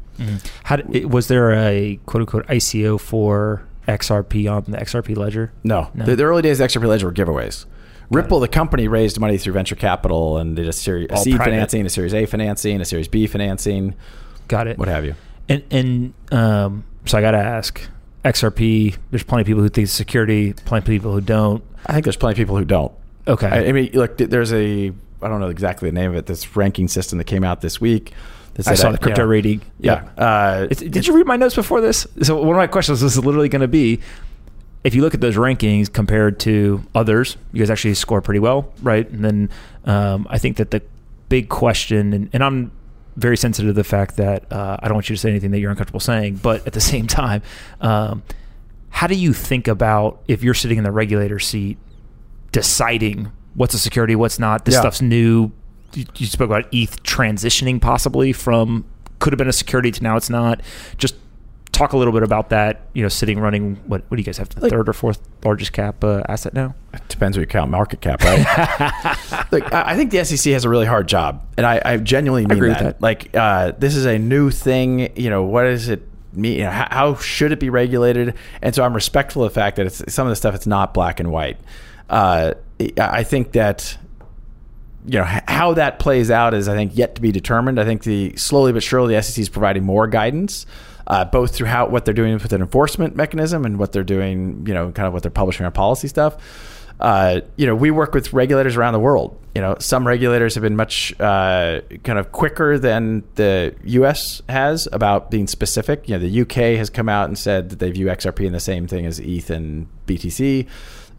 How did, was there a quote unquote ICO for XRP on the XRP ledger? No, No. The, the early days of XRP Ledger were giveaways. Ripple, the company, raised money through venture capital and did a series, All seed private. financing, a Series A financing, a Series B financing, Got it. what have you. And and um, so I got to ask, XRP. There's plenty of people who think it's security, plenty of people who don't. I think there's plenty of people who don't. Okay. I, I mean, look, there's a I don't know exactly the name of it. This ranking system that came out this week. that I saw uh, the crypto you know, rating. Yeah. Uh, did you read my notes before this? So one of my questions is literally going to be, if you look at those rankings compared to others, you guys actually score pretty well, right? And then um, I think that the big question, and, and I'm very sensitive to the fact that uh, I don't want you to say anything that you're uncomfortable saying, but at the [LAUGHS] same time, um, how do you think about if you're sitting in the regulator seat, deciding what's a security, what's not? This Yeah. stuff's new. You, you spoke about ETH transitioning possibly from could have been a security to now it's not. Just talk a little bit about that. You know, sitting running. What what do you guys have? The Like- third or fourth largest cap uh, asset now? It depends what you count market cap, right? [LAUGHS] Look, I I think the SEC has a really hard job, and I, I genuinely mean agree with that. that. Like, uh, this is a new thing. You know, what does it mean? You know, how, how should it be regulated? And so I'm respectful of the fact that it's some of the stuff it's not black and white. Uh, I think that you know how that plays out is I think yet to be determined. I think the slowly but surely the SEC is providing more guidance, uh, both through how what they're doing with an enforcement mechanism and what they're doing, you know, kind of what they're publishing on policy stuff. Uh, you know, we work with regulators around the world. You know, some regulators have been much uh, kind of quicker than the U.S. has about being specific. You know, the U.K. has come out and said that they view XRP in the same thing as ETH and BTC.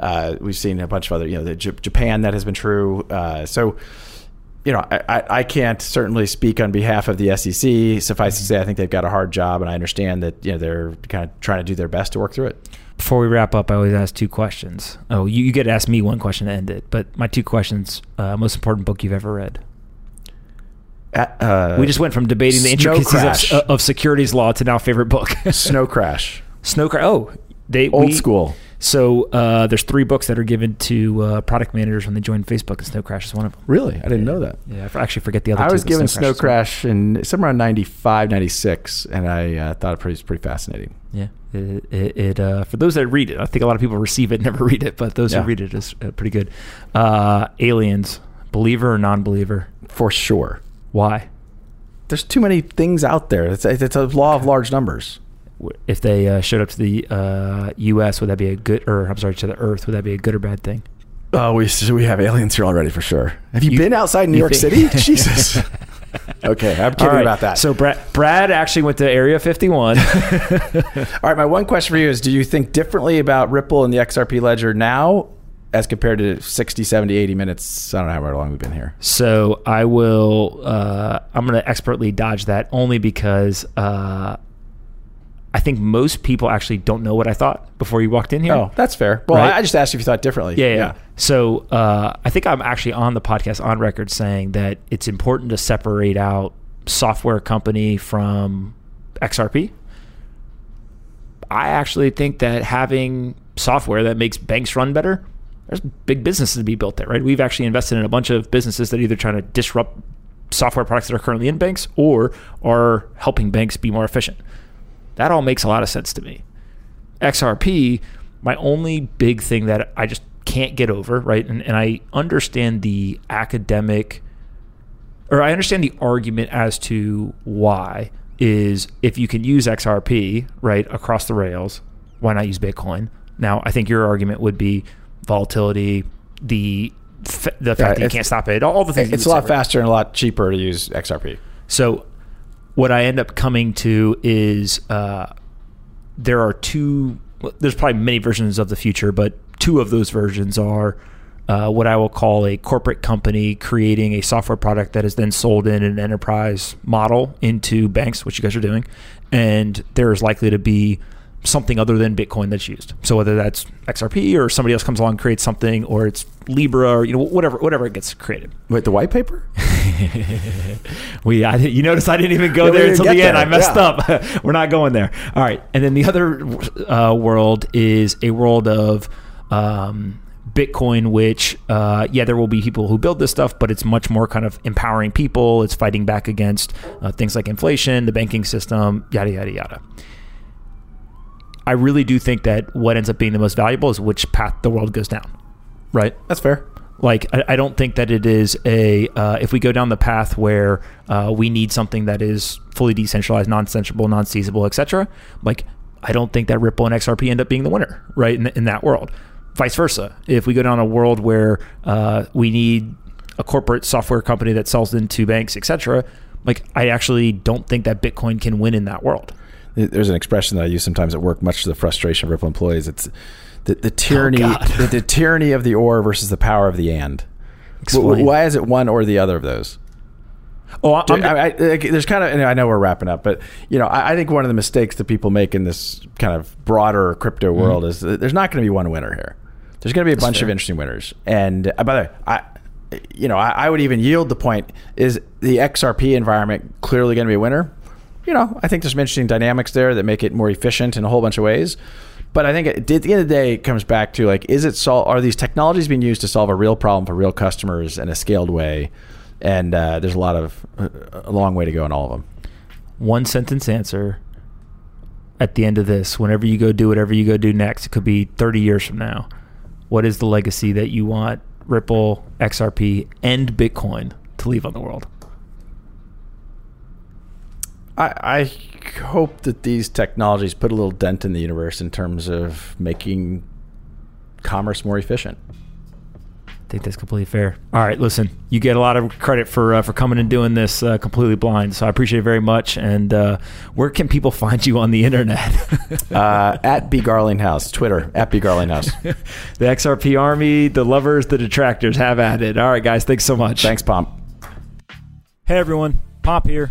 Uh, we've seen a bunch of other, you know, the J- Japan that has been true. Uh, so, you know, I, I, can't certainly speak on behalf of the SEC. Suffice to say, I think they've got a hard job, and I understand that you know they're kind of trying to do their best to work through it. Before we wrap up, I always ask two questions. Oh, you, you get to ask me one question to end it, but my two questions: uh, most important book you've ever read. Uh, we just went from debating the intricacies of, of securities law to now favorite book. Snow [LAUGHS] Crash, Snow Crash. Oh, they old we- school. So uh, there's three books that are given to uh, product managers when they join Facebook, and Snow Crash is one of them. Really, I didn't know that. Yeah, I actually forget the other. I was given Snow is one. Crash in somewhere around 95, 96, and I uh, thought it was pretty fascinating. Yeah, it, it, it uh, for those that read it, I think a lot of people receive it, [LAUGHS] never read it, but those Yeah. who read it is uh, pretty good. Uh, aliens, believer or non-believer? For sure. Why? There's too many things out there. It's, it's a law of large numbers. If they uh, showed up to the uh, U.S., would that be a good? Or I'm sorry, to the Earth, would that be a good or bad thing? Oh, we we have aliens here already for sure. Have you, You- been outside New York think- City? [LAUGHS] Jesus. okay, I'm kidding right, about that. So Brad, Brad actually went to Area 51. [LAUGHS] [LAUGHS] All right, my one question for you is: Do you think differently about Ripple and the XRP ledger now, as compared to 60, 70, 80 minutes? I don't know how long we've been here. So I will. Uh, I'm going to expertly dodge that only because uh, I think most people actually don't know what I thought before you walked in here. Oh, that's fair. Well, Right? I, just asked if you thought differently. Yeah, yeah. So uh, I think I'm actually on the podcast on record saying that it's important to separate out software company from XRP. I actually think that having software that makes banks run better, there's big businesses to be built there, right? We've actually invested in a bunch of businesses that are either trying to disrupt software products that are currently in banks or are helping banks be more efficient. That all makes a lot of sense to me. XRP, my only big thing that I just can't get over, right? And, and I understand the academic, or I understand the argument as to why is if you can use XRP, right, across the rails, why not use Bitcoin? Now, I think your argument would be volatility, the the fact that you can't stop it, all the things. It's a lot say, right? faster and a lot cheaper to use XRP. So, what I end up coming to is uh, there are two. There's probably many versions of the future, but two of those versions are uh, what I will call a corporate company creating a software product that is then sold in an enterprise model into banks, which you guys are doing, and there is likely to be something other than Bitcoin that's used. So whether that's XRP or somebody else comes along and creates something, or it's Libra, or you know whatever whatever it gets created. Wait, the white paper? [LAUGHS] We, I, you notice I didn't even go Yeah, there until the end. there. I messed Yeah. up. [LAUGHS] We're not going there. All right, and then the other uh, world is a world of um, Bitcoin, which uh, yeah, there will be people who build this stuff, but it's much more kind of empowering people. It's fighting back against uh, things like inflation, the banking system, yada yada yada. I really do think that what ends up being the most valuable is which path the world goes down. Right. That's fair. Like, I, I don't think that it is a. Uh, if we go down the path where uh, we need something that is fully decentralized, non-sensible, non-seizable, etc. Like, I don't think that Ripple and XRP end up being the winner, right? In, in that world, vice versa. If we go down a world where uh, we need a corporate software company that sells into banks, etc. Like, I actually don't think that Bitcoin can win in that world. There's an expression that I use sometimes at work, much to the frustration of Ripple employees. It's the, the tyranny, God. the, the tyranny of the or versus the power of the and. Explain. Why is it one or the other of those? Oh, I'm, I, I, like, there's kind of, I know we're wrapping up, but you know, I, I think one of the mistakes that people make in this kind of broader crypto Mm-hmm. world is that there's not going to be one winner here. There's going to be a bunch of interesting winners. And uh, by the way, I, you know, I, I would even yield the point: is the XRP environment clearly going to be a winner? You know, I think there's some interesting dynamics there that make it more efficient in a whole bunch of ways. But I think at the end of the day, it comes back to like, is it sol- are these technologies being used to solve a real problem for real customers in a scaled way? And uh, there's a lot of a long way to go in all of them. one sentence answer at the end of this whenever you go do whatever you go do next it could be 30 years from now what is the legacy that you want Ripple, XRP, and Bitcoin to leave on the world? I, I hope that these technologies put a little dent in the universe in terms of making commerce more efficient. I think that's completely fair. All right, listen, you get a lot of credit for uh, for coming and doing this uh, completely blind, so I appreciate it very much. And uh, where can people find you on the internet? [LAUGHS] uh, at B Garlinghouse, Twitter at B Garlinghouse. [LAUGHS] the XRP Army, the lovers, the detractors have at it. All right, guys, thanks so much. Thanks, Pomp. Hey everyone, Pomp here.